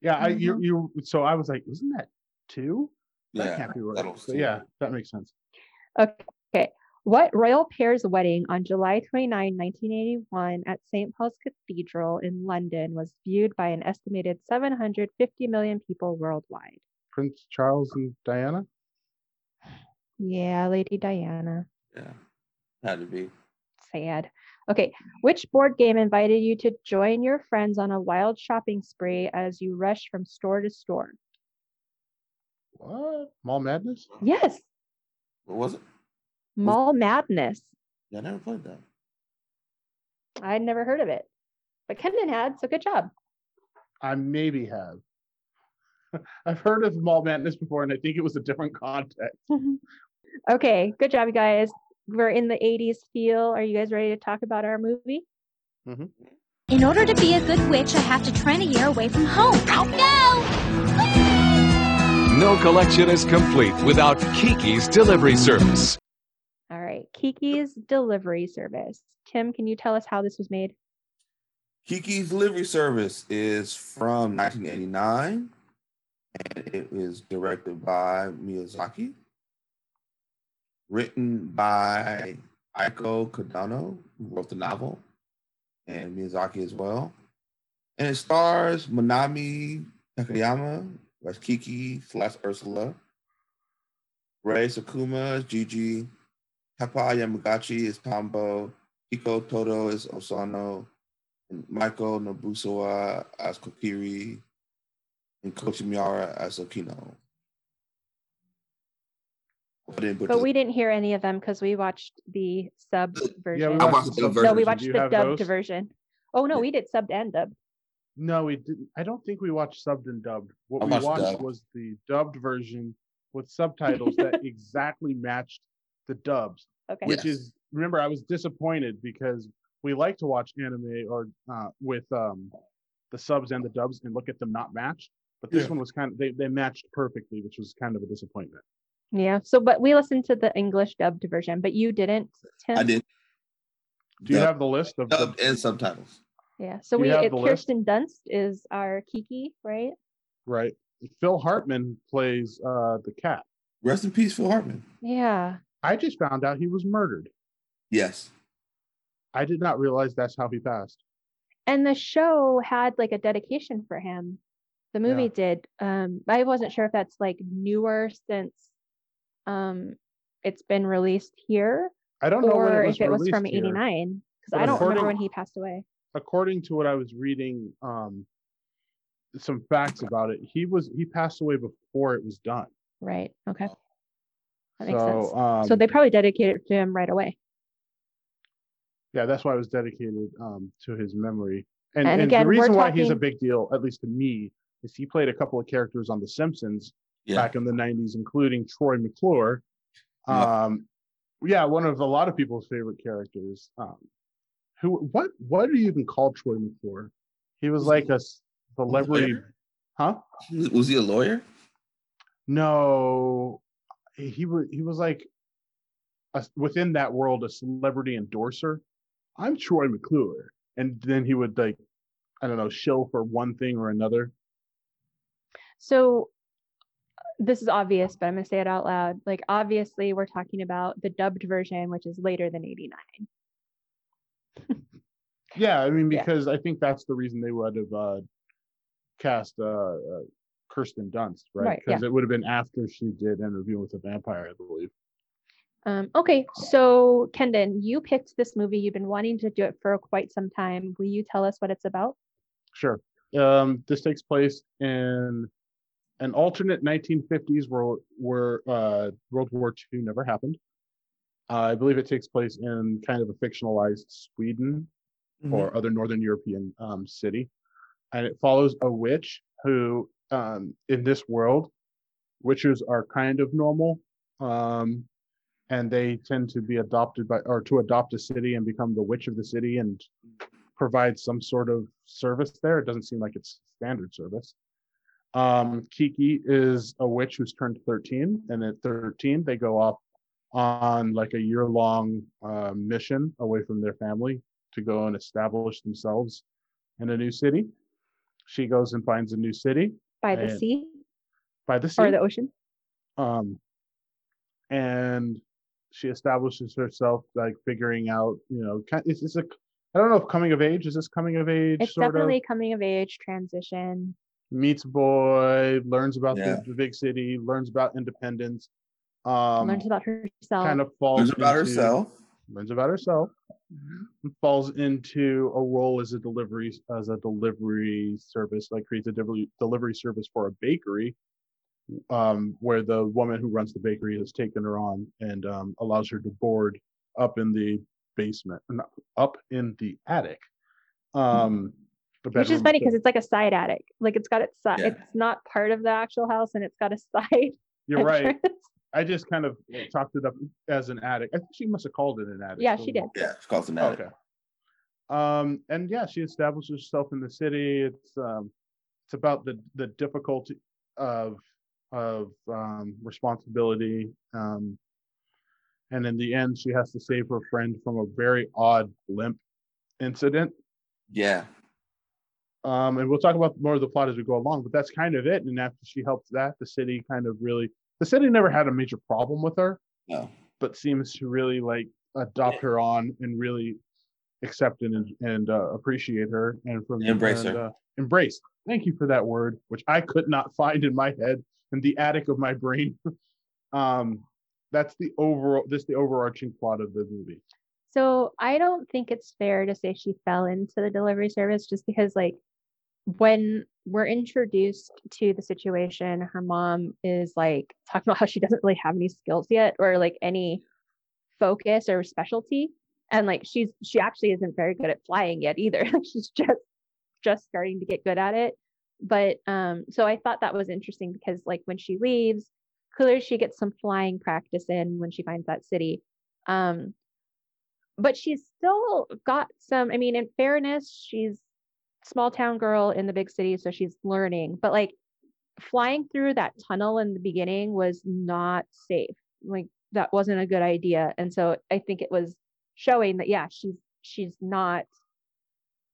Yeah, I you Mhm. you so I was like, isn't that two? That Yeah, can't be that right. So yeah, that makes sense. Okay. What royal pair's wedding on July 29, 1981 at St. Paul's Cathedral in London was viewed by an estimated 750 million people worldwide? Prince Charles and Diana? Yeah, Lady Diana. Yeah, had to be. Sad. Okay. Which board game invited you to join your friends on a wild shopping spree as you rush from store to store? What? Mall Madness? Yes, What was it? Mall Madness. Yeah, I never played that. I'd never heard of it, but Kendon had, so good job. I maybe have. [laughs] I've heard of Mall Madness before, and I think it was a different context. [laughs] okay, good job, you guys. We're in the 80s feel. Are you guys ready to talk about our movie? Mm-hmm. In order to be a good witch, I have to train a year away from home. Oh, no! No collection is complete without Kiki's delivery service. All right, Kiki's Delivery Service. Tim, can you tell us how this was made? Kiki's Delivery Service is from 1989, and it is directed by Miyazaki, written by Eiko Kadono, who wrote the novel, and Miyazaki as well. And it stars Minami Takayama as Kiki slash Ursula, Rei Sakuma as Jiji, Tapa Yamagachi is Tombo, Hiko Toto is Osono, and Michael Nobusawa as Kokiri, and Kochi Miara as Okino. I didn't put But the- we didn't hear any of them because we watched the sub version. I watched the sub no, we watched the have dubbed those? version. Oh no, Yeah. we did subbed and dubbed. No, we didn't. I don't think we watched subbed and dubbed. What I we watched watched was the dubbed version with subtitles that [laughs] exactly matched the dubs. Okay. Which Yes. is remember, I was disappointed because we like to watch anime or uh, with um, the subs and the dubs and look at them not match. But this Yeah. one was kind of they, they matched perfectly, which was kind of a disappointment. Yeah. So, but we listened to the English dubbed version, but you didn't. Tim? I did Do you Dub- have the list of dubbed and subtitles. Yeah. So Do we have it, the list? Kirsten Dunst is our Kiki, right? right? Phil Hartman plays uh, the cat. Rest in peace, Phil Hartman. Yeah. I just found out he was murdered. Yes. I did not realize that's how he passed. And the show had like a dedication for him. The Yeah. movie did. Um, I wasn't sure if that's like newer since um it's been released here I don't know when it if it was from 89 because I don't remember when he passed away. According to what I was reading, um, some facts about it, he was he passed away before it was done. Right. Okay. That makes so, sense. um, so they probably dedicated it to him right away. yeah, that's why it was dedicated um, to his memory. And, And and, again, the reason why he's a big deal, at least to me, is he played a couple of characters on The Simpsons Yeah. back in the '90s, including Troy McClure. Yeah. Um, yeah, one of a lot of people's favorite characters. Um, who? What? What do you even call Troy McClure? He was Was like he- a s- celebrity, lawyer? huh? Was he a lawyer? No, he he was he was like a, within that world a celebrity endorser. I'm Troy McClure, and then he would like I don't know shill for one thing or another. So this is obvious, but I'm going to say it out loud. Like, obviously, we're talking about the dubbed version, which is later than 89. [laughs] Yeah, I mean Yeah. because I think that's the reason they would have uh, cast uh, uh, Kirsten Dunst, right? Right, Because it would have been after she did Interview with a Vampire, I believe. Um, okay, so Kendon, you picked this movie. You've been wanting to do it for quite some time. Will you tell us what it's about? Sure. Um, this takes place in an alternate 1950s where where uh, World War II never happened. Uh, I believe it takes place in kind of a fictionalized Sweden Mhm. or other Northern European um, city, and it follows a witch who, um, in this world, witches are kind of normal, um, and they tend to be adopted by or to adopt a city and become the witch of the city and provide some sort of service there. It doesn't seem like it's standard service. Um, Kiki is a witch who's turned 13, and at 13 they go off on like a year-long uh, mission away from their family to go and establish themselves in a new city. She goes and finds a new city By the sea by the sea. or the ocean? um and she establishes herself like figuring out you know kind it's, it's a i don't know if coming of age is this coming of age It's definitely of coming of age transition. Meets boy learns about Yeah. the, the big city learns about independence um learns about herself. kind of falls Learns about into- herself. learns about herself and falls into a role as a delivery as a delivery service like creates a delivery delivery service for a bakery um, where the woman who runs the bakery has taken her on and um, allows her to board up in the basement not up in the attic um the Which is funny because it's like a side attic. Like it's got its side. Yeah. It's not part of the actual house, and it's got a [laughs] side. you're right i just kind of talked it up as an attic i think she must have called it an attic Yeah, so- she did. Yeah, it's called an attic. Okay. Um, and yeah, she establishes herself in the city. It's um, it's about the the difficulty of of um, responsibility. Um, and in the end, she has to save her friend from a very odd limp incident. Yeah. Um, and we'll talk about more of the plot as we go along. But that's kind of it. And after she helped that, the city kind of really the city never had a major problem with her No. but seems to really like adopt her on and really accept and and uh, appreciate her and from Embrace and, her. Uh, embrace. Thank you for that word, which I could not [laughs] find in my head in the attic of my brain. [laughs] um, that's the overall. This the overarching plot of the movie. So I don't think it's fair to say she fell into the delivery service just because, like, when we're introduced to the situation, her mom is like talking about how she doesn't really have any skills yet or like any focus or specialty. And like she's she actually isn't very good at flying yet either. [laughs] She's just just starting to get good at it. But um, so I thought that was interesting because like when she leaves, clearly she gets some flying practice in when she finds that city. Um, but she's still got some i mean in fairness she's small town girl in the big city so she's learning. But like flying through that tunnel in the beginning was not safe. Like that wasn't a good idea. And so i think it was showing that yeah she's she's not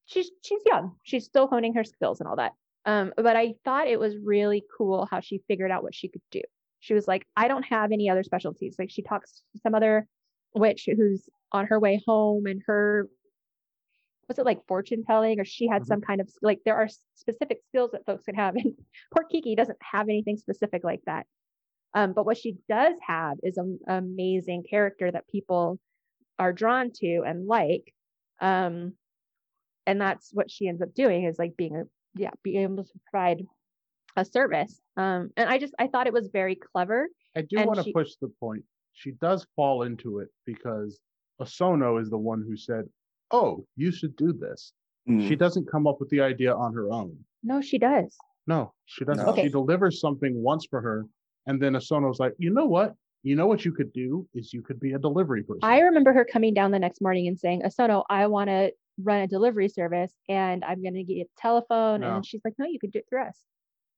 she's she's young. She's still honing her skills and all that. Um but i thought it was really cool how she figured out what she could do. She was like i don't have any other specialties. Like she talks to some other witch who's on her way home and her was it like fortune telling or she had Mhm. some kind of like there are specific skills that folks can have and [laughs] poor kiki doesn't have anything specific like that um, but what she does have is an amazing character that people are drawn to and like um, and that's what she ends up doing is like being a yeah being able to provide a service um, and i just i thought it was very clever I do want to she- push the point. She does fall into it because Osono is the one who said, "Oh, you should do this." Mm. She doesn't come up with the idea on her own. no she does No, she doesn't. No. She delivers something once for her, and then Osono's like, you know what? You know what you could do is you could be a delivery person. I remember her coming down the next morning and saying, Osono, I want to run a delivery service and I'm going to get a telephone. No. And she's like, no, you could do it through us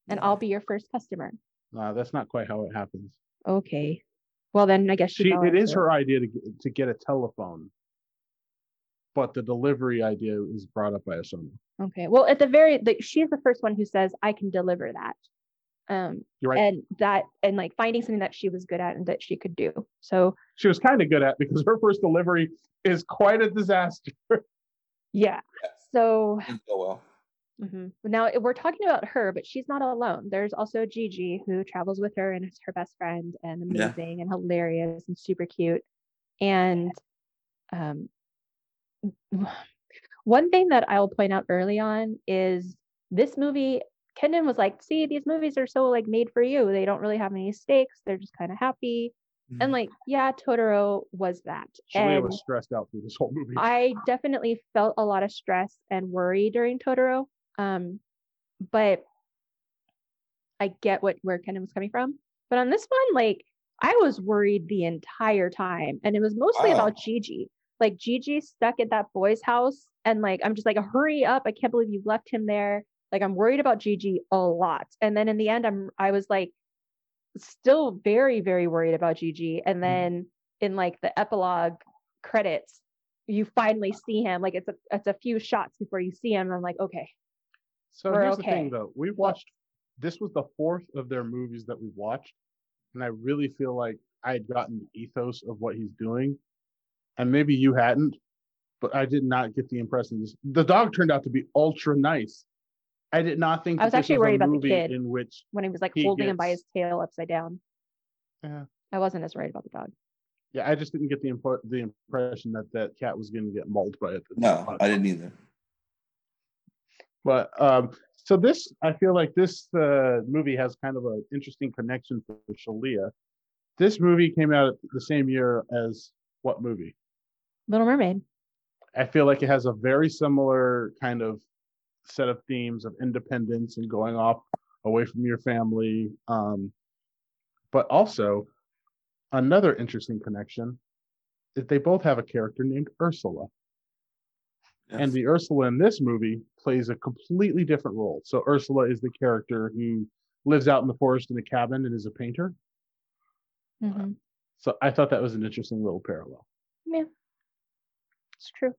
and No. I'll be your first customer. Uh, that's not quite how it happens. Okay. Well, then I guess she, She, it is into her idea to to get a telephone, but the delivery idea is brought up by Osono. Okay. Well, at the very, the, she's the first one who says, I can deliver that. Um, You're right. and that, and like finding something that she was good at and that she could do. So she was kind of good at because her first delivery is quite a disaster. [laughs] yeah. So Didn't go well. Mhm. Now we're talking about her, but she's not alone. There's also Jiji who travels with her and is her best friend and Yeah. amazing and hilarious and super cute. And um, [sighs] one thing that I'll point out early on is this movie. Kendon was like, "See, these movies are so like made for you. They don't really have any stakes. They're just kind of happy." Mm-hmm. And like, yeah, Totoro was that. Shalia and was stressed out through this whole movie. I definitely felt a lot of stress and worry during Totoro. Um, but I get what where Kenan was coming from. But on this one, like I was worried the entire time, and it was mostly Wow. about Jiji. Like Jiji stuck at that boy's house, and like I'm just like, hurry up! I can't believe you left him there. Like I'm worried about Jiji a lot. And then in the end, I'm I was like still very very worried about Jiji. And mm-hmm. then in like the epilogue credits, you finally see him. Like it's a it's a few shots before you see him. And I'm like, okay, So here's the thing, though. We watched. This was the fourth of their movies that we watched, and I really feel like I had gotten the ethos of what he's doing, and maybe you hadn't, but I did not get the impression. The dog turned out to be ultra nice. I did not think I was actually was worried a about the kid. in which when he was like He holding him by his tail upside down. Yeah. I wasn't as worried about the dog. yeah, I just didn't get the impo- the impression that that cat was going to get mauled by it. No, I didn't either. But um, so this, I feel like this uh, movie has kind of an interesting connection for Shalia. This movie came out the same year as what movie? Little Mermaid. I feel like it has a very similar kind of set of themes of independence and going off away from your family. Um, but also, another interesting connection is they both have a character named Ursula. And the Ursula in this movie plays a completely different role. So Ursula is the character who lives out in the forest in a cabin and is a painter. Mhm. So I thought that was an interesting little parallel. Yeah, it's true.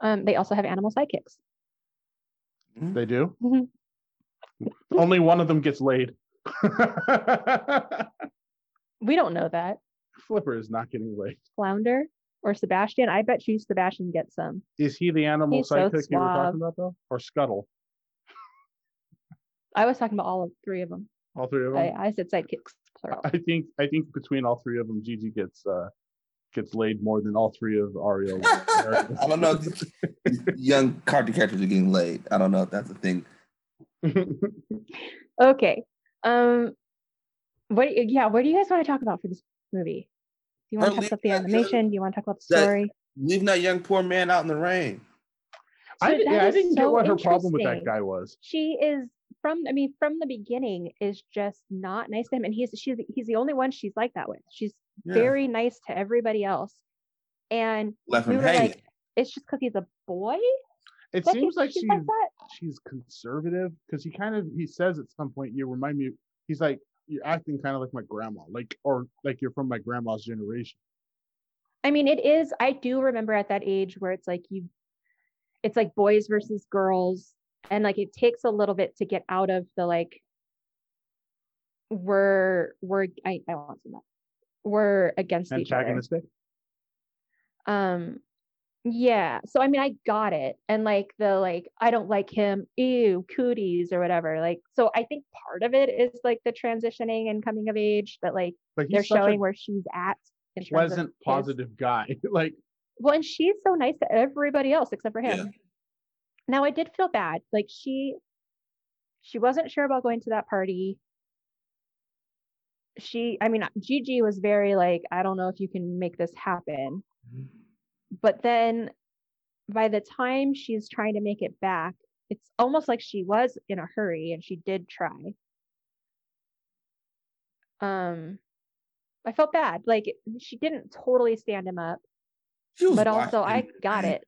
Um, they also have animal sidekicks. They do. Mhm. [laughs] Only one of them gets laid. [laughs] We don't know that. Flipper is not getting laid. Flounder or Sebastian. I bet you Sebastian gets some. Is he the animal He's so sidekick you were talking about though, or Scuttle? [laughs] I was talking about all of three of them. All three of them. I, I said sidekicks plural. I think I think between all three of them, Jiji gets uh gets laid more than all three of Ariel. [laughs] I don't know. if [laughs] Young cartoon characters are getting laid. I don't know if that's a thing. [laughs] Okay. Um, what? Yeah, what do you guys want to talk about for this movie? Do you want to Early talk about the back, uh, animation? Do you want to talk about the story? Leaving that young poor man out in the rain. I, So di- that yeah, I didn't get what her problem with that guy was. she is from i mean from the beginning is just not nice to him and he's she's he's the only one she's like that with she's Yeah. very nice to everybody else. And left we were hanging. like it's just because he's a boy? It Like, seems like she's like that. she's conservative because he kind of he says at some point you remind me he's like you're acting kind of like my grandma like or like you're from my grandma's generation. I mean it is i do remember at that age where it's like you it's like boys versus girls and like it takes a little bit to get out of the like we're we're i, I want some of that we're against each other. Um yeah. So i mean i got it. And like the like i don't like him. Ew cooties or whatever. Like so i think part of it is like the transitioning and coming of age that like but they're showing where she's at in pleasant his- positive guy. [laughs] Like well and she's so nice to everybody else except for him. Yeah. now i did feel bad. Like she she wasn't sure about going to that party she i mean jiji was very like i don't know if you can make this happen. But then by the time she's trying to make it back it's almost like she was in a hurry and she did try. Um i felt bad like she didn't totally stand him up but also i got it.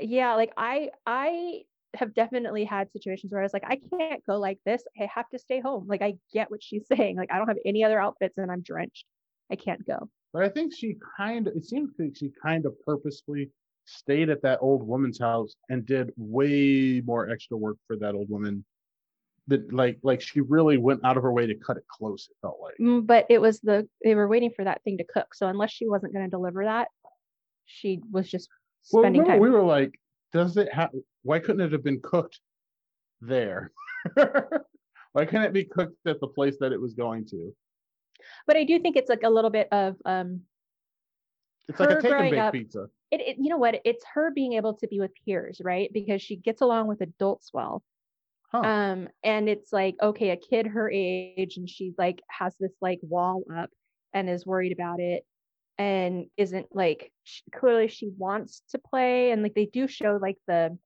Yeah like i i have definitely had situations where i was like i can't go like this. I have to stay home. Like i get what she's [laughs] saying. Like i don't have any other outfits and i'm drenched. I can't go. But i think she kind of it seems like she kind of purposefully stayed at that old woman's house and did way more extra work for that old woman that like like she really went out of her way to cut it close it felt like. Mm, but it was the they were waiting for that thing to cook. So unless she wasn't going to deliver that she was just well spending remember time we were like does it have why couldn't it have been cooked there? [laughs] Why can't it be cooked at the place that it was going to? But I do think it's like a little bit of um It's like a take and bake up- pizza. it, it you know what it's her being able to be with peers right because she gets along with adults well Huh. um and it's like okay a kid her age and she like has this like wall up and is worried about it and isn't like sh- clearly she wants to play and like they do show like the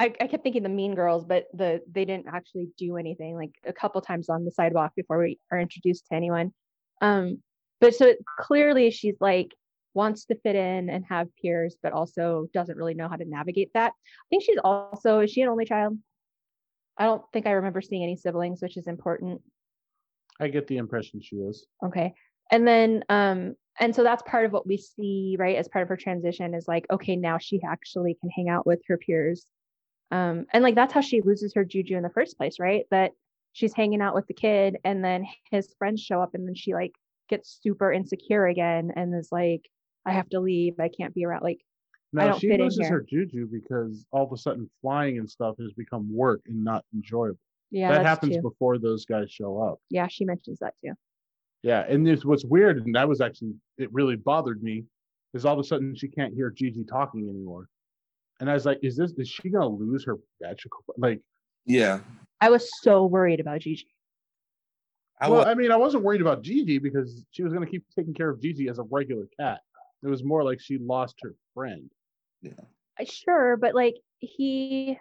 I, I kept thinking the mean girls but the they didn't actually do anything like a couple times on the sidewalk before we are introduced to anyone. Um but so clearly she's like wants to fit in and have peers but also doesn't really know how to navigate that. I think she's also is she an only child? I don't think i remember seeing any siblings which is important. I get the impression she is. okay. And then um and so that's part of what we see right as part of her transition is like okay now she actually can hang out with her peers um and like that's how she loses her juju in the first place right that she's hanging out with the kid and then his friends show up and then she like gets super insecure again and is like i have to leave i can't be around like I No, don't she fit in loses her juju because all of a sudden flying and stuff has become work and not enjoyable. yeah that happens too. before those guys show up. yeah she mentions that too Yeah, and this what's weird, and that was actually it really bothered me, is all of a sudden she can't hear Jiji talking anymore. And I was like, is this is she gonna lose her magical like Yeah. i was so worried about jiji I well, was I mean, I wasn't worried about Jiji because she was gonna keep taking care of Jiji as a regular cat. It was more like she lost her friend. Uh, sure but like he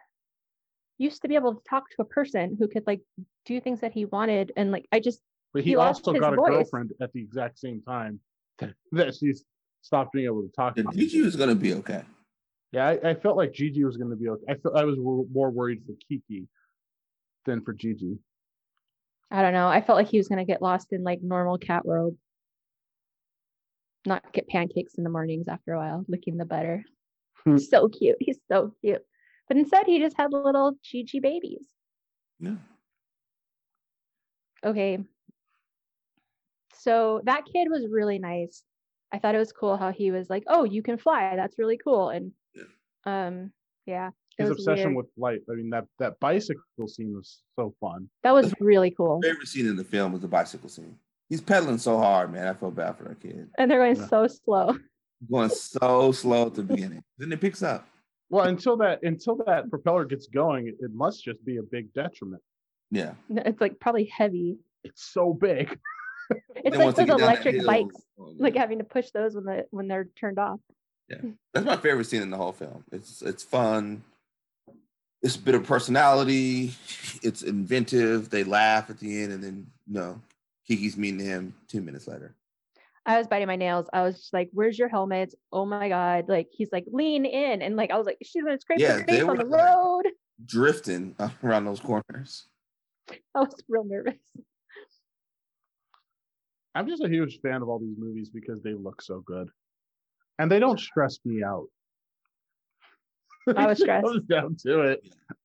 used to be able to talk to a person who could like do things that he wanted and like i just But he, He also got a voice. girlfriend at the exact same time [laughs] that she's stopped being able to talk. the to. Jiji was gonna be okay. Yeah, I, I felt like Jiji was going to be okay. I felt I was wor- more worried for Kiki than for Jiji. i don't know. I felt like he was going to get lost in like normal cat world. Not get pancakes in the mornings after a while licking the butter. Hmm. so cute. He's so cute. But instead he just had little jiji babies. Yeah. okay. So that kid was really nice. I thought it was cool how he was like oh you can fly. That's really cool. And um yeah His obsession weird. with flight. I mean that that bicycle scene was so fun. that was really cool Favorite scene in the film was the bicycle scene. He's pedaling so hard, man. I feel bad for that kid. and they're going Yeah. so slow Going so slow at the beginning. Then it picks up. Well, until that until that propeller gets going, it, it must just be a big detriment. Yeah. It's like probably heavy It's so big. it's Then like those get down that electric bikes oh, like having to push those when the when they're turned off Yeah, hmm. that's my favorite scene in the whole film. It's it's fun. It's a bit of personality. It's inventive. They laugh at the end, and then you know, Kiki's meeting him two minutes later. I was biting my nails. I was just like, "Where's your helmets? Oh my god!" Like he's like, "Lean in," and like I was like, "She's gonna scrape Yeah, her they face on the were, like- road." [laughs] Drifting around those corners. I was real nervous. I'm just a huge fan of all these movies because they look so good, and they don't stress me out. I was [laughs] It stressed. comes down to it.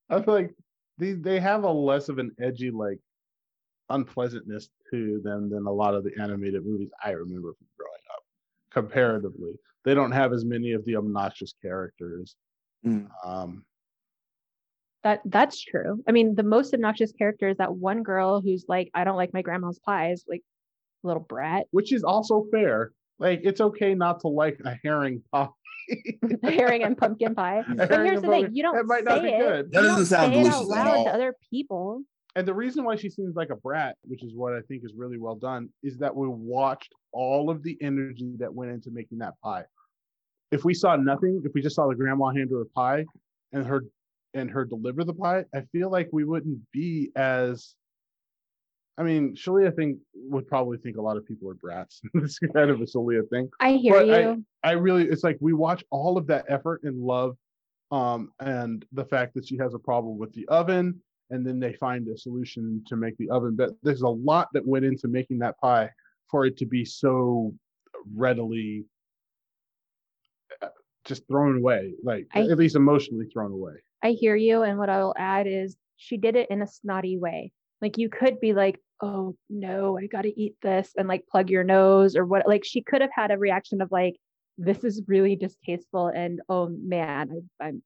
I feel like these they have a less of an edgy like unpleasantness to them than a lot of the animated movies I remember from growing up. Comparatively, they don't have as many of the obnoxious characters. Mm. Um, That that's true. I mean, the most obnoxious character is that one girl who's like, "I don't like my grandma's pies," like little brat, which is also fair. Like it's okay not to like a herring pie. [laughs] herring and pumpkin [laughs] pie. But Herring here's and the thing: you don't That might not say be it. good. That you doesn't sound say it out delicious at loud all. to other people. And the reason why she seems like a brat, which is what I think is really well done, is that we watched all of the energy that went into making that pie. If we saw nothing, if we just saw the grandma hand her a pie and her and her deliver the pie, I feel like we wouldn't be as I mean, Shalia think would probably think a lot of people are brats. [laughs] it's [laughs] kind of a Shalia thing. I hear But you. I really it's like we watch all of that effort and love um and the fact that she has a problem with the oven and then they find a solution to make the oven but there's a lot that went into making that pie for it to be so readily uh, just thrown away like I- at least emotionally thrown away I hear you. And what I will add is she did it in a snotty way. Like you could be like, oh no, I got to eat this and like plug your nose or what. Like she could have had a reaction of like, this is really distasteful and oh man, I, I'm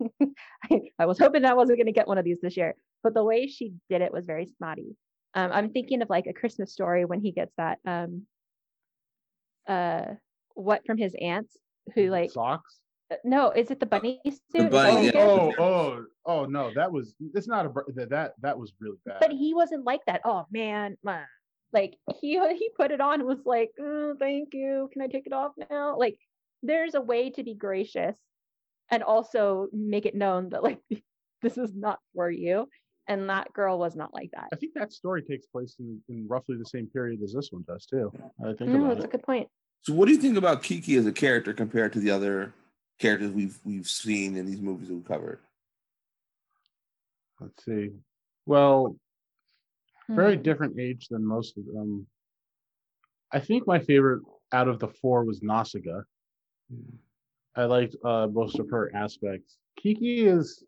[laughs] I, I was hoping I wasn't going to get one of these this year, but the way she did it was very snotty. Um, I'm thinking of like a Christmas story when he gets that um uh what from his aunts who like socks. Uh, no, is it the bunny suit? Is that bunny, yeah. Oh, oh, oh no, that was it's not a that that that was really bad. but he wasn't like that. Oh man, man. like he he put it on and was like, oh, "Thank you. Can I take it off now?" Like there's a way to be gracious and also make it known that like [laughs] this is not for you. And that girl was not like that. I think that story takes place in, in roughly the same period as this one does too. I think No, about that's a good point. So, what do you think about Kiki as a character compared to the other characters we've we've seen in these movies we've covered? Let's see. Well, very Hmm. different age than most of them. I think my favorite out of the four was Nausicaa. I liked uh, most of her aspects. Kiki is.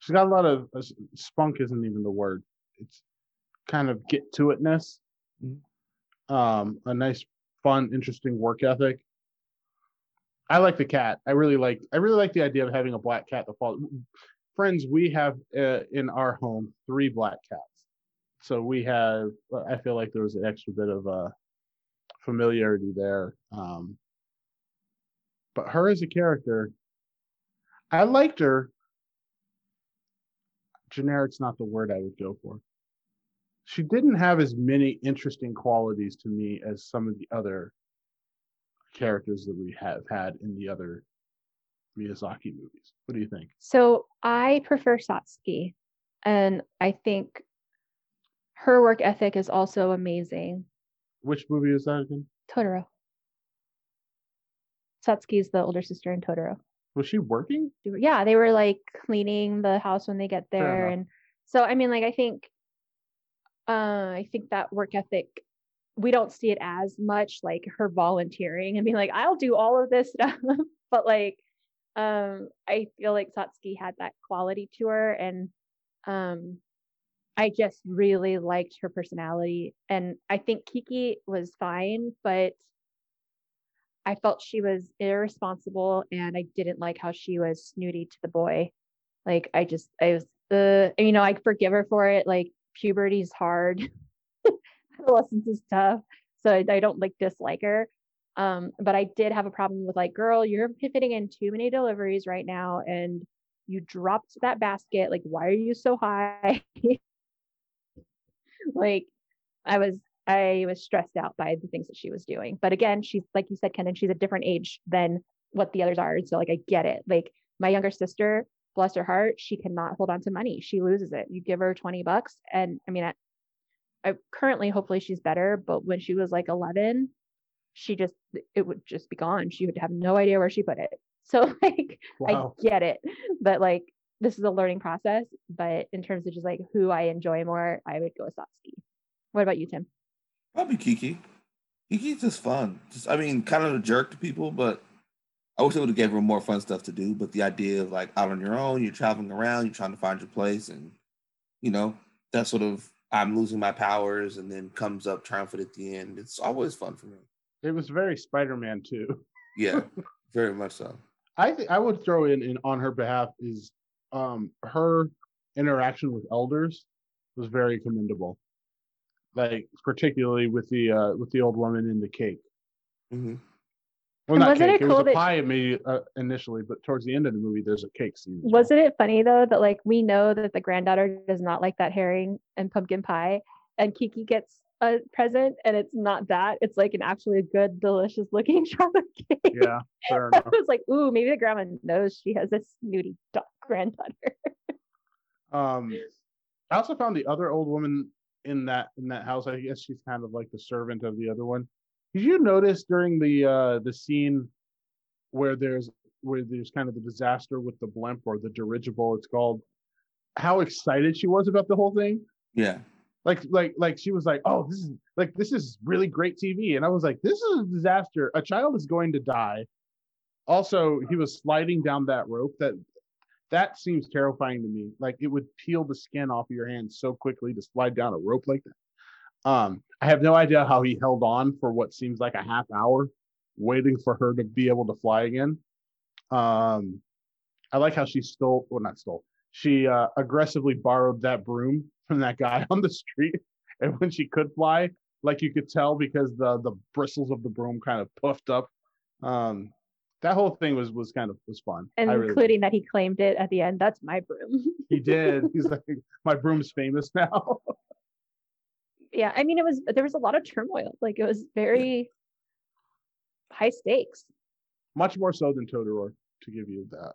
She's got a lot of uh, spunk. Isn't even the word. It's kind of get to itness. Mhm. Um, a nice, fun, interesting work ethic. I like the cat. I really like. I really like the idea of having a black cat that follows. Friends, we have uh, in our home three black cats. So we have. I feel like there was an extra bit of uh, familiarity there. Um, but her as a character, I liked her. Generic's not the word I would go for. She didn't have as many interesting qualities to me as some of the other characters that we have had in the other Miyazaki movies. What do you think? So I prefer Satsuki, and I think her work ethic is also amazing. Which movie is that again? Totoro. Satsuki is the older sister in Totoro. Was she working? yeah, they were like cleaning the house when they get there. And so, I mean, like, I think, uh, I think that work ethic, we don't see it as much like her volunteering and being like, I'll do all of this stuff. [laughs] but like, um, I feel like Satsuki had that quality to her. And, um, I just really liked her personality. And I think Kiki was fine, but I felt she was irresponsible and I didn't like how she was snooty to the boy. Like I just I was uh you know, I forgive her for it. Like puberty's hard. [laughs] Adolescence is tough. So I, I don't like dislike her. Um, but I did have a problem with like, girl, you're fitting in too many deliveries right now and you dropped that basket. Like, why are you so high? [laughs] like I was I was stressed out by the things that she was doing. But again, she's like you said, Kenan, she's a different age than what the others are. And so like I get it. Like my younger sister, bless her heart, she cannot hold on to money. She loses it. You give her 20 bucks. And I mean I, I currently hopefully she's better, but when she was like 11, she just it would just be gone. She would have no idea where she put it. [laughs] So like Wow. I get it. But like this is a learning process. But in terms of just like who I enjoy more, I would go with Satsuki. What about you, Tim? Probably Kiki. Kiki's just fun. Just I mean, kind of a jerk to people, but I wish they would have gave her more fun stuff to do. But the idea of like out on your own, you're traveling around, you're trying to find your place, and you know that sort of I'm losing my powers, and then comes up triumphant at the end. It's always fun for me. It was very Spider-Man too. Yeah, [laughs] very much so. I think I would throw in, in on her behalf is um her interaction with elders was very commendable. Like particularly with the uh with the old woman in the cake. hmm Well, not wasn't cake. it It, was cool a that- pie immediate, uh, initially, but towards the end of the movie, there's a cake scene. Wasn't it funny though that like we know that the granddaughter does not like that herring and pumpkin pie, and Kiki gets a present and it's not that. It's like an actually good, delicious looking [laughs] chocolate cake. Yeah, fair [laughs] I was like, ooh, maybe the grandma knows she has this snooty da- granddaughter. [laughs] Um, I also found the other old woman in that in that house. I guess she's kind of like the servant of the other one. Did you notice during the uh the scene where there's where there's kind of the disaster with the blimp or the dirigible, it's called, how excited she was about the whole thing? Yeah, Like like like she was like, oh, this is like this is really great TV, and I was like, this is a disaster. A child is going to die. Also, he was sliding down that rope that that seems terrifying to me. Like it would peel the skin off of your hands so quickly to slide down a rope like that. Um, I have no idea how he held on for what seems like a half hour, waiting for her to be able to fly again. Um, I like how she stole, well, not stole. She uh, aggressively borrowed that broom from that guy [laughs] on the street, and when she could fly, like you could tell because the the bristles of the broom kind of puffed up. Um, that whole thing was was kind of was fun. and really- including that he claimed it at the end. That's my broom. he did. [laughs] He's like, my broom's famous now. [laughs] yeah, I mean, it was there was a lot of turmoil. Like it was very high stakes. Much more so than Totoro, to give you that.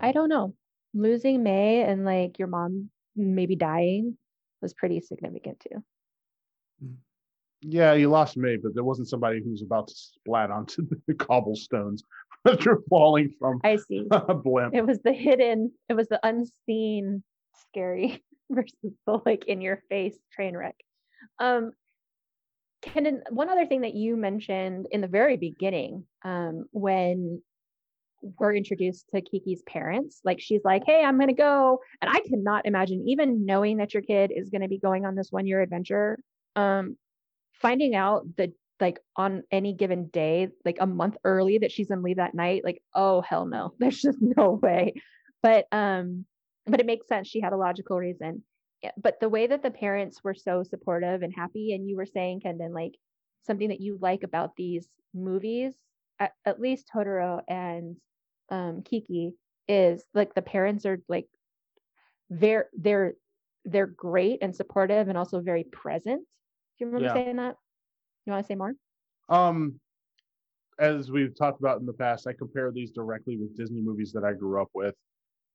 I don't know. Losing May and like your mom maybe dying was pretty significant too. Yeah, you lost May, but there wasn't somebody who was about to splat onto [laughs] the cobblestones [laughs] after falling from I see. [laughs] a blimp. It was the hidden, it was the unseen scary versus the like in your face train wreck. Um Kendon, one other thing that you mentioned in the very beginning, um, when we're introduced to Kiki's parents, like she's like, Hey, I'm gonna go. And I cannot imagine even knowing that your kid is gonna be going on this one year adventure, um, finding out that like on any given day, like a month early that she's gonna leave that night, like, oh hell no, [laughs] there's just no way. But um, but it makes sense. She had a logical reason. But the way that the parents were so supportive and happy, and you were saying, Kendon, like something that you like about these movies, at, at least Totoro and um Kiki, is like the parents are like they're they're they're great and supportive and also very present. Do you remember Yeah. saying that? You want to say more? Um, as we've talked about in the past, I compare these directly with Disney movies that I grew up with,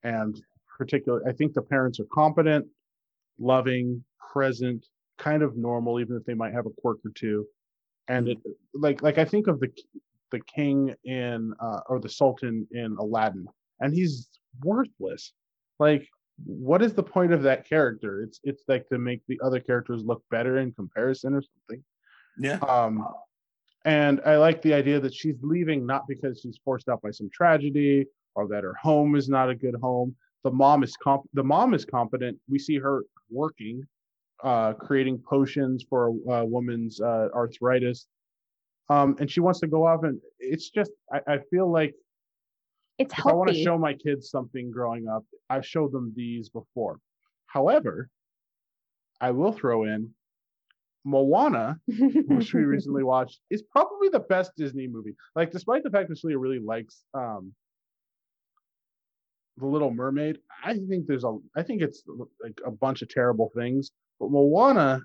and particularly, I think the parents are competent, loving, present, kind of normal, even if they might have a quirk or two. And it, like, like I think of the the king in uh, or the sultan in Aladdin, and he's worthless. Like, what is the point of that character? It's it's like to make the other characters look better in comparison or something. Yeah. Um, and I like the idea that she's leaving not because she's forced out by some tragedy or that her home is not a good home. The mom is comp- the mom is competent. We see her working, uh, creating potions for a, a woman's uh, arthritis. Um, and she wants to go off and it's just I, I feel like It's if I want to show my kids something growing up, I've showed them these before. However, I will throw in Moana, [laughs] which we recently watched, is probably the best Disney movie. Like, despite the fact that Celia really likes um, The Little Mermaid, I think there's a, I think it's like a bunch of terrible things. But Moana,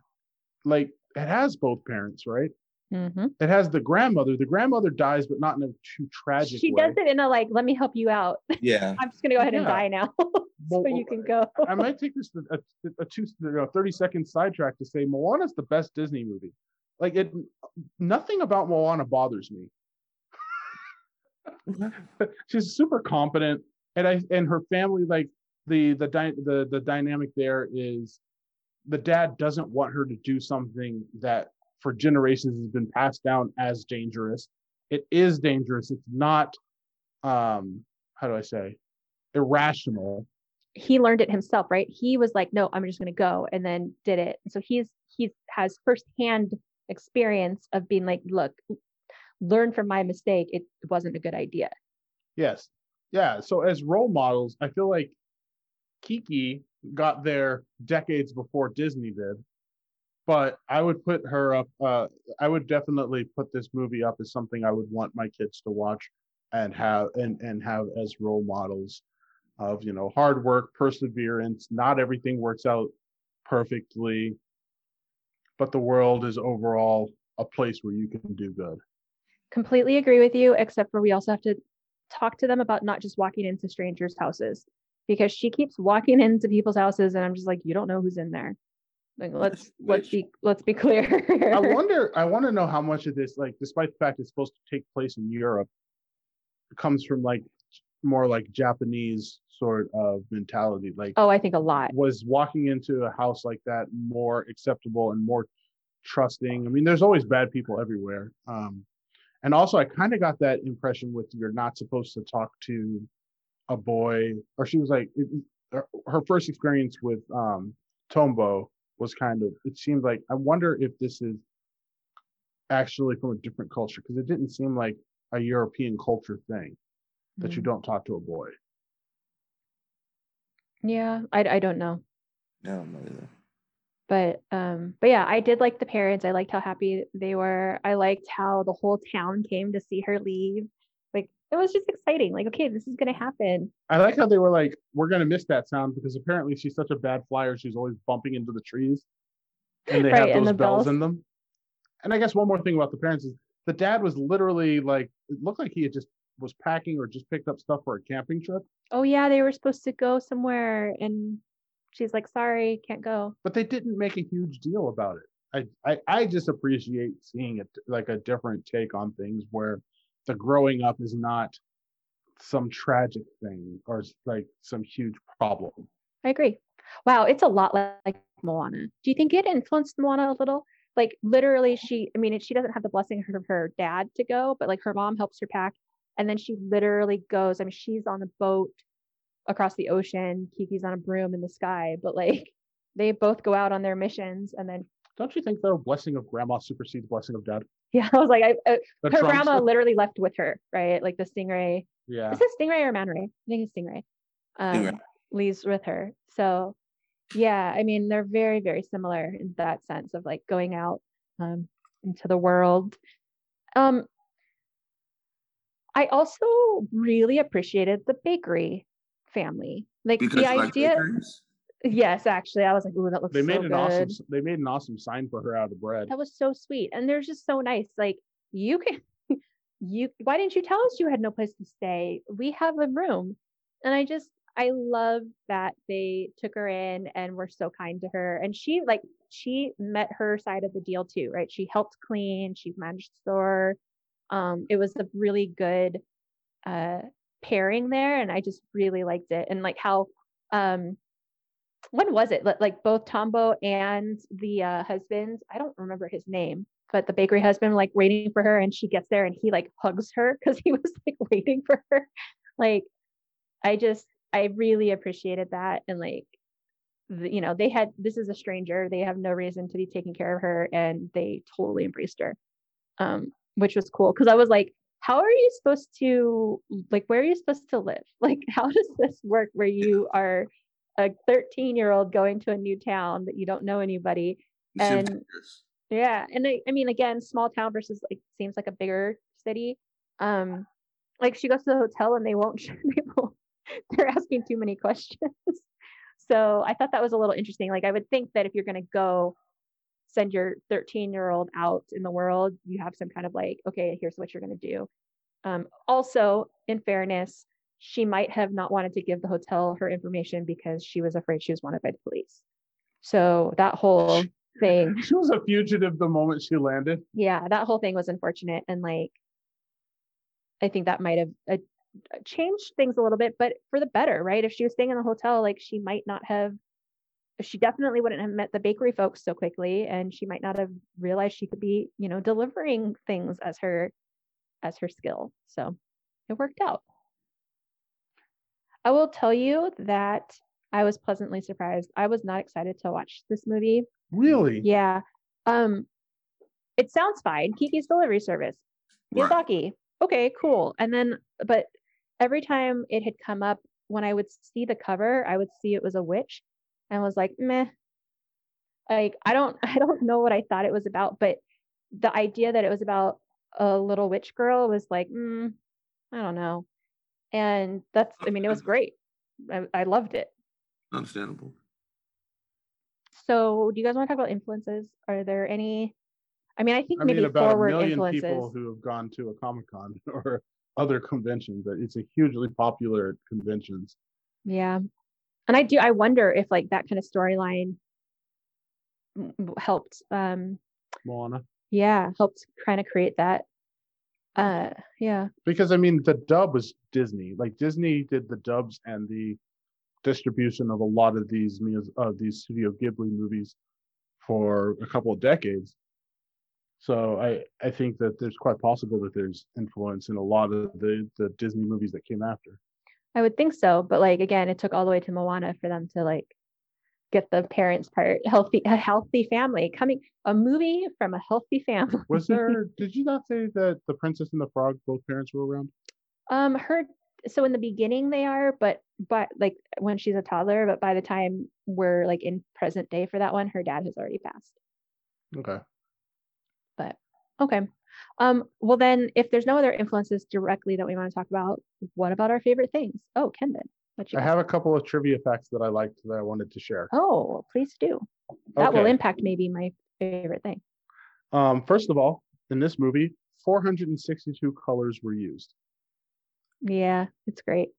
like, it has both parents, right? Mhm. It has the grandmother. The grandmother dies, but not in a too tragic She way. does it in a like, let me help you out. Yeah. [laughs] I'm just gonna go ahead and die now, [laughs] so Well, you can go. [laughs] I might take this a, a, a two, you know, 30 second sidetrack to say Moana's the best Disney movie. Like it, nothing about Moana bothers me. She's super competent, and I and her family like the the the the dynamic there is the dad doesn't want her to do something that for generations has been passed down as dangerous. It is dangerous. It's not um how do I say irrational. he learned it himself, right? He was like, no, I'm just going to go and then did it. So he's, he has firsthand experience of being like, look, learn from my mistake. It wasn't a good idea. Yes. Yeah. So as role models, I feel like Kiki got there decades before Disney did. But I would put her up uh I would definitely put this movie up as something I would want my kids to watch and have and and have as role models of, you know, hard work, perseverance, not everything works out perfectly, but the world is overall a place where you can do good. Completely agree with you, except for we also have to talk to them about not just walking into strangers' houses because she keeps walking into people's houses and I'm just like, you don't know who's in there. Like let's let's be let's be clear. I [laughs] wonder. I want to know how much of this, like, despite the fact it's supposed to take place in Europe, comes from like more like Japanese sort of mentality. Like, oh, I think a lot. was walking into a house like that more acceptable and more trusting? I mean, there's always bad people everywhere. Um, and also, I kind of got that impression with you're not supposed to talk to a boy, or she was like, it, her- her first experience with um, Tombo was kind of, it seemed like, I wonder if this is actually from a different culture, because it didn't seem like a European culture thing. that you Mm. don't talk to a boy. Yeah, I I don't know. I don't know either. But um, but yeah, I did like the parents. I liked how happy they were. I liked how the whole town came to see her leave. Like it was just exciting. Like, okay, this is gonna happen. I like how they were like, "We're gonna miss that sound because apparently she's such a bad flyer. She's always bumping into the trees, and they Right, have those the bells bells. in them." And I guess one more thing about the parents is the dad was literally like, it looked like he had just was packing or just picked up stuff for a camping trip, Oh yeah, they were supposed to go somewhere, and she's like, sorry, can't go. but they didn't make a huge deal about it. I, I, I just appreciate seeing it like a different take on things where the growing up is not some tragic thing or like some huge problem. I agree. Wow, it's a lot like Moana. Do you think it influenced Moana a little? Like literally, she. I mean, she doesn't have the blessing of her dad to go, but like her mom helps her pack, and then she literally goes. I mean, she's on the boat across the ocean. Kiki's on a broom in the sky, but like [laughs] they both go out on their missions, and then Don't you think the blessing of grandma supersedes blessing of dad? [laughs] yeah, I was like, I, uh, her trunks grandma of- literally left with her, right? Like the stingray. yeah. Is it stingray or man ray? I think it's stingray. Stingray. Um, leaves with her. So, yeah, I mean, they're very, very similar in that sense of like going out um, into the world. Um, I also really appreciated the bakery family. Like Because the you like idea. yes, actually, I was like, ooh, that looks They made so an good. awesome. They made an awesome sign for her out of bread. That was so sweet. And they're just so nice. Like you can [laughs] you why didn't you tell us you had no place to stay? We have a room. And I just I love that they took her in and were so kind to her. And she like she met her side of the deal too, right? She helped clean, she managed the store. Um, it was a really good uh pairing there and I just really liked it. And like how um when was it? Like both Tombo and the uh, husband, I don't remember his name, but the bakery husband like waiting for her and she gets there and he like hugs her because he [laughs] was like waiting for her. Like, I just, I really appreciated that. And like, you know, they had, this is a stranger. They have no reason to be taking care of her and they totally embraced her, um, which was cool. Cause I was like, how are you supposed to, like, where are you supposed to live? [laughs] Like, how does this work where you are a 13 year old going to a new town that you don't know anybody? And- yeah and I, I mean again small town versus like seems like a bigger city. Um like she goes to the hotel and they won't [laughs] they won't they're asking too many questions. [laughs] So i thought that was a little interesting. Like i would think that if you're going to go send your 13 year old out in the world you have some kind of like okay here's what you're going to do. Um also in fairness she might have not wanted to give the hotel her information because she was afraid she was wanted by the police. So that whole thing [laughs] She was a fugitive the moment she landed. yeah that whole thing was unfortunate and like i think that might have uh, changed things a little bit but for the better right? If she was staying in the hotel like she might not have she definitely wouldn't have met the bakery folks so quickly and she might not have realized she could be you know delivering things as her as her skill so it worked out i will tell you that i was pleasantly surprised i was not excited to watch this movie Really? yeah. Um, it sounds fine. Kiki's delivery service. Miyazaki. Okay, cool. And then, but every time it had come up, when I would see the cover, I would see it was a witch, and was like, meh. Like I don't, [laughs] I don't know what I thought it was about, but the idea that it was about a little witch girl was like, mm, I don't know. And that's, I mean, it was great. I, I loved it. Understandable. So, do you guys want to talk about influences? Are there any? I mean, I think I maybe mean, about a forward million influences. people who have gone to a Comic Con [laughs] or other conventions. That It's a hugely popular conventions. Yeah. And I do, I wonder if like that kind of storyline helped, um, Moana. yeah, helped kind of create that. Uh, yeah. Because I mean, the dub was Disney. Like Disney did the dubs and the distribution of a lot of these of these Studio Ghibli movies for a couple of decades. So I I think that there's quite possible that there's influence in a lot of the the Disney movies that came after. I would think so. But like, again, it took all the way to Moana for them to like get the parents part healthy, a healthy family coming, a movie from a healthy family. Was there? [laughs] did you not say that the Princess and the Frog both parents were around? Um, her so in the beginning they are, but but like when she's a toddler, but by the time we're like in present day for that one, her dad has already passed. Okay. But okay. Um, well then if there's no other influences directly that we want to talk about, what about our favorite things? Oh, Kendon. What you I have a couple of trivia facts that I liked that I wanted to share. Oh, please do. That will impact maybe my favorite thing. Um, first of all, in this movie, 462 colors were used. Yeah, it's great.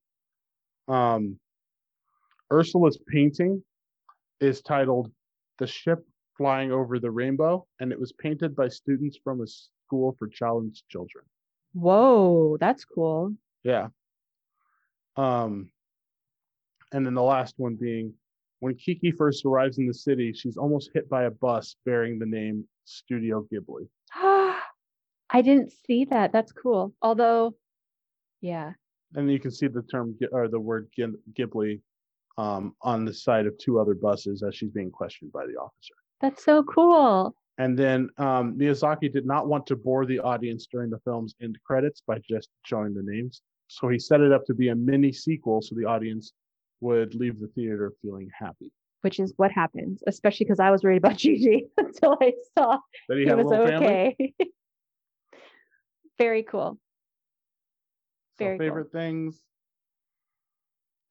Um, Ursula's painting is titled "The Ship Flying Over the Rainbow," and it was painted by students from a school for challenged children. Whoa, that's cool. Yeah. Um, and then the last one being when Kiki first arrives in the city, she's almost hit by a bus bearing the name Studio Ghibli. [gasps] I didn't see that. That's cool. Although, yeah, And you can see the term or the word Ghibli um, on the side of two other buses as she's being questioned by the officer. that's so cool. And then um, Miyazaki did not want to bore the audience during the film's end credits by just showing the names. So he set it up to be a mini sequel so the audience would leave the theater feeling happy. Which is what happens, especially because I was worried about [laughs] Jiji until I saw That he he was okay. [laughs] Very cool. So Very cool. favorite things.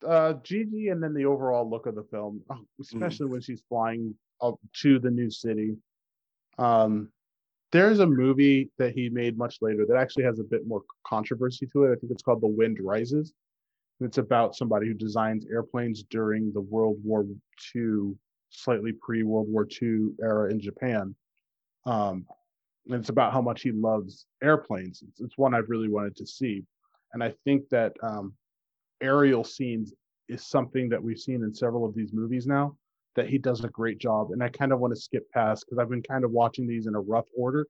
Uh, Jiji, and then the overall look of the film, oh, especially when she's flying up to the new city. Um, there's a movie that he made much later that actually has a bit more controversy to it. I think it's called The Wind Rises. And it's about somebody who designs airplanes during the World War II, slightly pre World War II era in Japan. Um, and it's about how much he loves airplanes. It's, it's one I've really wanted to see and I think that um, aerial scenes is something that we've seen in several of these movies now that he does a great job. And I kind of want to skip past because I've been kind of watching these in a rough order,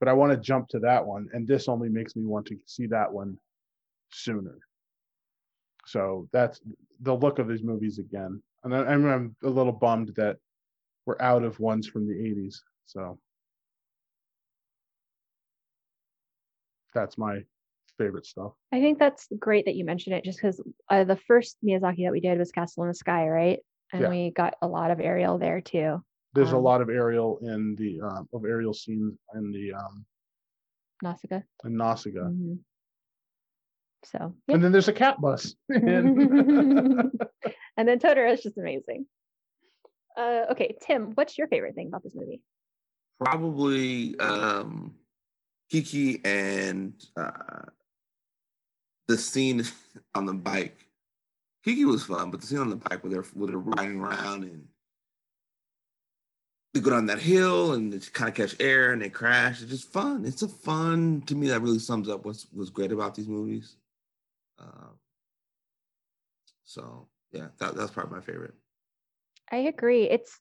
but I want to jump to that one. And this only makes me want to see that one sooner. So that's the look of these movies again. And I, I'm, I'm a little bummed that we're out of ones from the 80s. So that's my favorite stuff. I think that's great that you mentioned it just because uh, the first Miyazaki that we did was Castle in the Sky, right? And Yeah. we got a lot of aerial there too. There's a Um, lot of aerial in the uh, of aerial scenes in the um Nausicaa. in Nausicaa. Mhm. So, yeah. And then there's a cat bus. [laughs] and then Totoro is just amazing. Uh, okay, Tim, what's your favorite thing about this movie? Probably um, Kiki and uh, the scene [laughs] on the bike. Kiki was fun, but the scene on the bike where they're where they're riding around and they go down that hill and they kind of catch air and they crash. It's just fun. It's a fun to me that really sums up what's what's great about these movies. Um, so yeah, that, that's probably my favorite. I agree. It's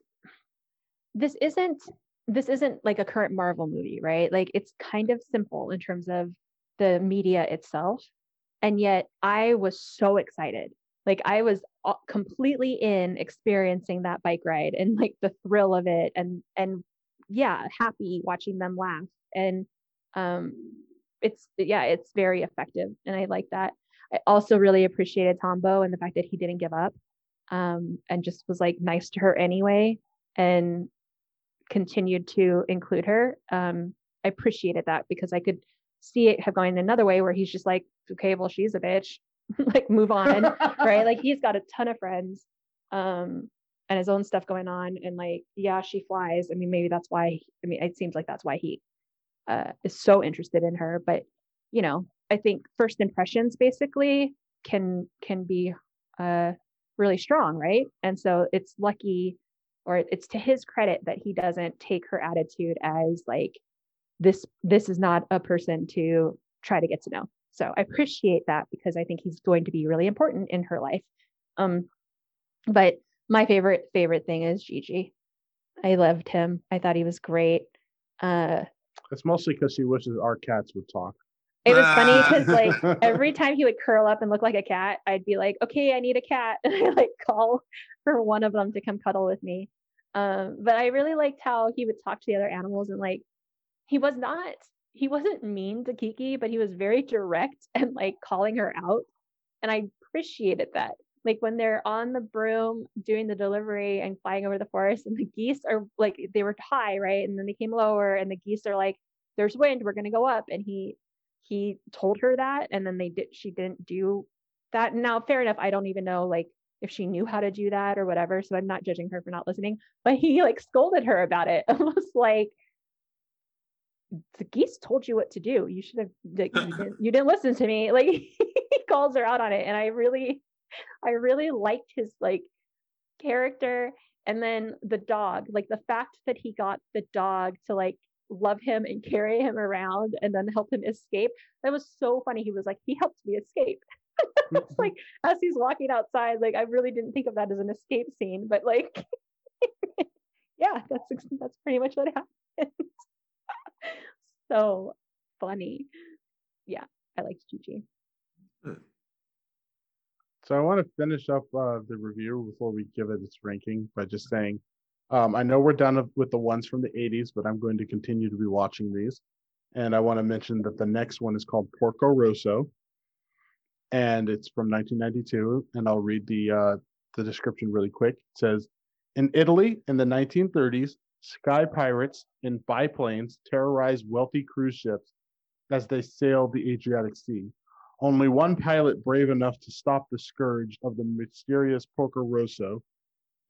this isn't this isn't like a current Marvel movie, right? Like it's kind of simple in terms of the media itself. And yet I was so excited. Like I was completely in experiencing that bike ride and like the thrill of it and and yeah, happy watching them laugh. And um it's yeah, it's very effective and I like that. I also really appreciated Tombo and the fact that he didn't give up um, and just was like nice to her anyway and continued to include her. Um, I appreciated that because I could see it have gone another way where he's just like, okay, well, she's a bitch, [laughs] like move on, right? Like [laughs] he's got a ton of friends um, and his own stuff going on. And like, yeah, she flies. I mean, maybe that's why, I mean, it seems like that's why he uh, is so interested in her. But, you know, I think first impressions basically can can be uh, really strong, right? And so it's lucky or it's to his credit that he doesn't take her attitude as like this this is not a person to try to get to know. So I appreciate that because I think he's going to be really important in her life. Um but my favorite favorite thing is Jiji. I loved him. I thought he was great. Uh It's mostly because she wishes our cats would talk. it was funny because like [laughs] every time he would curl up and look like a cat, I'd be like, okay, I need a cat. [laughs] And I like call for one of them to come cuddle with me. Um, but I really liked how he would talk to the other animals and like he was not he wasn't mean to Kiki, but he was very direct [laughs] and like calling her out. and I appreciated that. Like when they're on the broom doing the delivery and flying over the forest, and the geese are like they were high, right? And then they came lower, and the geese are like, "There's wind, we're gonna go up." And he he told her that, and then they did. She didn't do that. Now, fair enough. I don't even know like if she knew how to do that or whatever. So I'm not judging her for not listening. But he like scolded her about it, [laughs] almost like the geese told you what to do. You should have like, you, [laughs] didn't, you didn't listen to me. [laughs] Like he calls her out on it. And I really, I really liked his like character. And then the dog, like the fact that he got the dog to like love him and carry him around and then help him escape. That was so funny. He was like, he helped me escape. it's [laughs] mm-hmm. like as he's walking outside, like I really didn't think of that as an escape scene, but like yeah, that's that's pretty much what happened. So funny. Yeah, I liked Chi So I want to finish up uh, the review before we give it its ranking by just saying, um, I know we're done with the ones from the 80s, but I'm going to continue to be watching these. And I want to mention that the next one is called Porco Rosso, and it's from 1992. And I'll read the uh, the description really quick. It says, in Italy in the 1930s, sky pirates in biplanes terrorized wealthy cruise ships as they sailed the Adriatic Sea. Only one pilot brave enough to stop the scourge of the mysterious Porco Rosso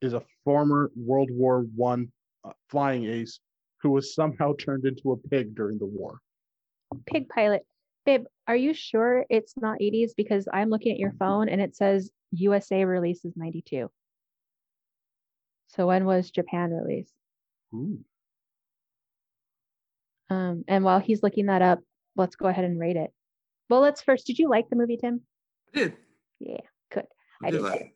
is a former World War One uh, flying ace who was somehow [laughs] turned into a pig during the war. Pig pilot. Babe, are you sure it's not 80s? Because I'm looking at your phone and it says USA releases 92. So when was Japan released? Ooh. Um, and while he's looking that up, let's go ahead and rate it. Well, let's first. Did you like the movie, Tim? I did. Yeah, good. I I did did like it.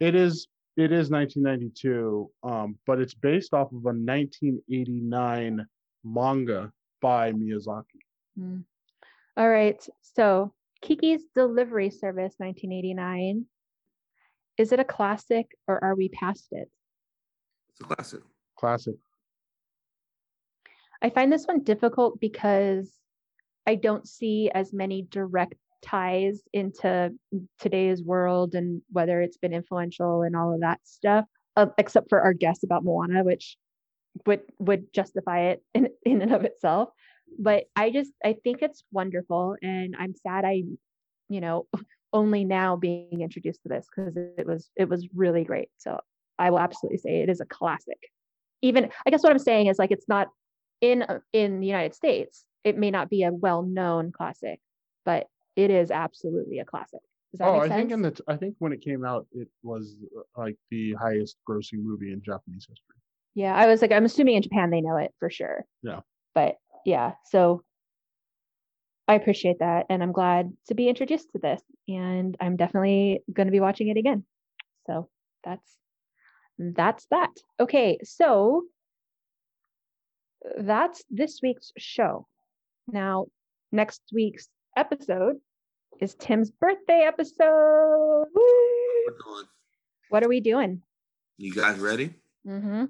It is it is 1992, um, but it's based off of a 1989 manga by Miyazaki. Mm. All right. So Kiki's Delivery Service, 1989. Is it a classic or are we past it? It's a classic. Classic. I find this one difficult because I don't see as many direct ties into today's world and whether it's been influential and all of that stuff, uh, except for our guess about Moana, which would would justify it in in and of itself. But I just I think it's wonderful, and I'm sad I, you know, only now being introduced to this because it was it was really great. So I will absolutely say it is a classic. Even I guess what I'm saying is like it's not in in the United States, it may not be a well-known classic, but it is absolutely a classic. Does that Oh, make I think in the t- I think when it came out, it was uh, like the highest grossing movie in Japanese history. yeah, I was like, I'm assuming in Japan they know it for sure. Yeah. But yeah, so I appreciate that, and I'm glad to be introduced to this, and I'm definitely going to be watching it again. So that's that's that. Okay, so that's this week's show. Now, next week's episode is Tim's birthday episode. Woo! We're doing. What are we doing? You guys ready? Mm-hmm.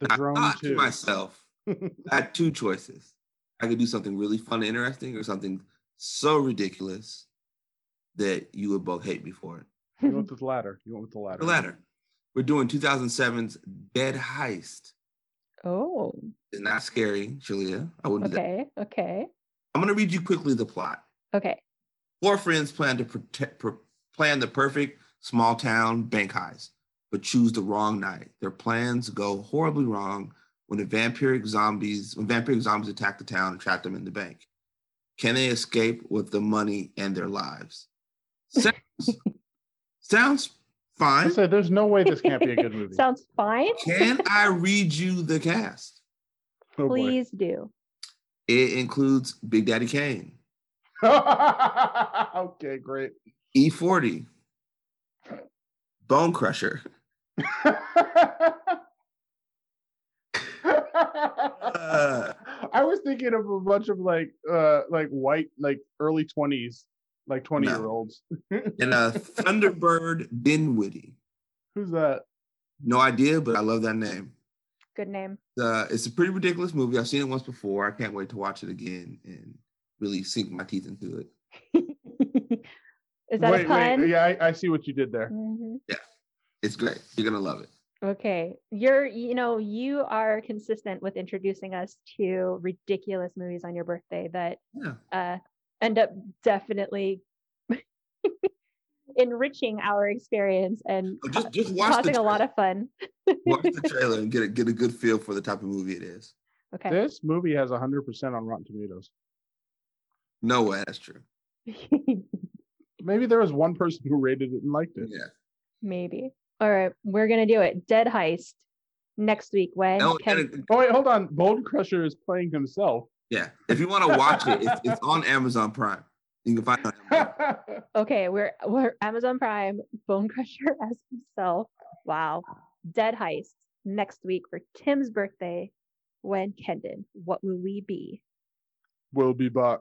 The I drone thought to myself, [laughs] I had two choices. I could do something really fun and interesting, or something so ridiculous that you would both hate me for it. you went with the latter. You went with the latter. The latter. We're doing 2007's Dead Heist. Oh, It's not scary, Julia. I wouldn't do that. okay, okay, I'm going to read you quickly the plot. okay. Four friends plan to protect, pr- plan the perfect small town bank heist, but choose the wrong night. Their plans go horribly wrong when the vampiric zombies when vampiric zombies attack the town and trap them in the bank. Can they escape with the money and their lives? Sounds, [laughs] sounds I fine. said, there's no way this can't be a good [laughs] movie. Sounds fine. Can [laughs] I read you the cast? Oh, boy. Please do. It includes Big Daddy Kane, [laughs] okay, great. E40, Bone Crusher, Uh. I was thinking of a bunch of like uh like white like early 20s like 20 No. year olds. and uh, [laughs] Thunderbird Dinwiddie. Who's that? No idea, but I love that name. Good name. Uh, it's a pretty ridiculous movie. I've seen it once before. I can't wait to watch it again and really sink my teeth into it. [laughs] Is that wait, a pun? wait. Yeah, I, I see what you did there. Mhm. It's great. You're gonna love it. Okay. You're, you know, you are consistent with introducing us to ridiculous movies on your birthday that Yeah. uh end up definitely [laughs] enriching our experience and Oh, just- just watch causing a lot of fun. [laughs] Watch the [laughs] trailer and get a get a good feel for the type of movie it is. Okay. This movie has 100% on Rotten Tomatoes. No way, that's true. Maybe there was one person who rated it and liked it. Yeah. Maybe. All right, we're gonna do it. Dead Heist next week when Oh, Ken- and it- Oh wait, hold on. Bone Crusher is playing himself. Yeah. If you want to watch it, it's, it's on Amazon Prime. You can find it on [laughs] Okay, we're we're Amazon Prime, Bone Crusher [laughs] as himself. Wow. Dead Heist next week for Tim's birthday when Kendon. What will we be? we'll be back.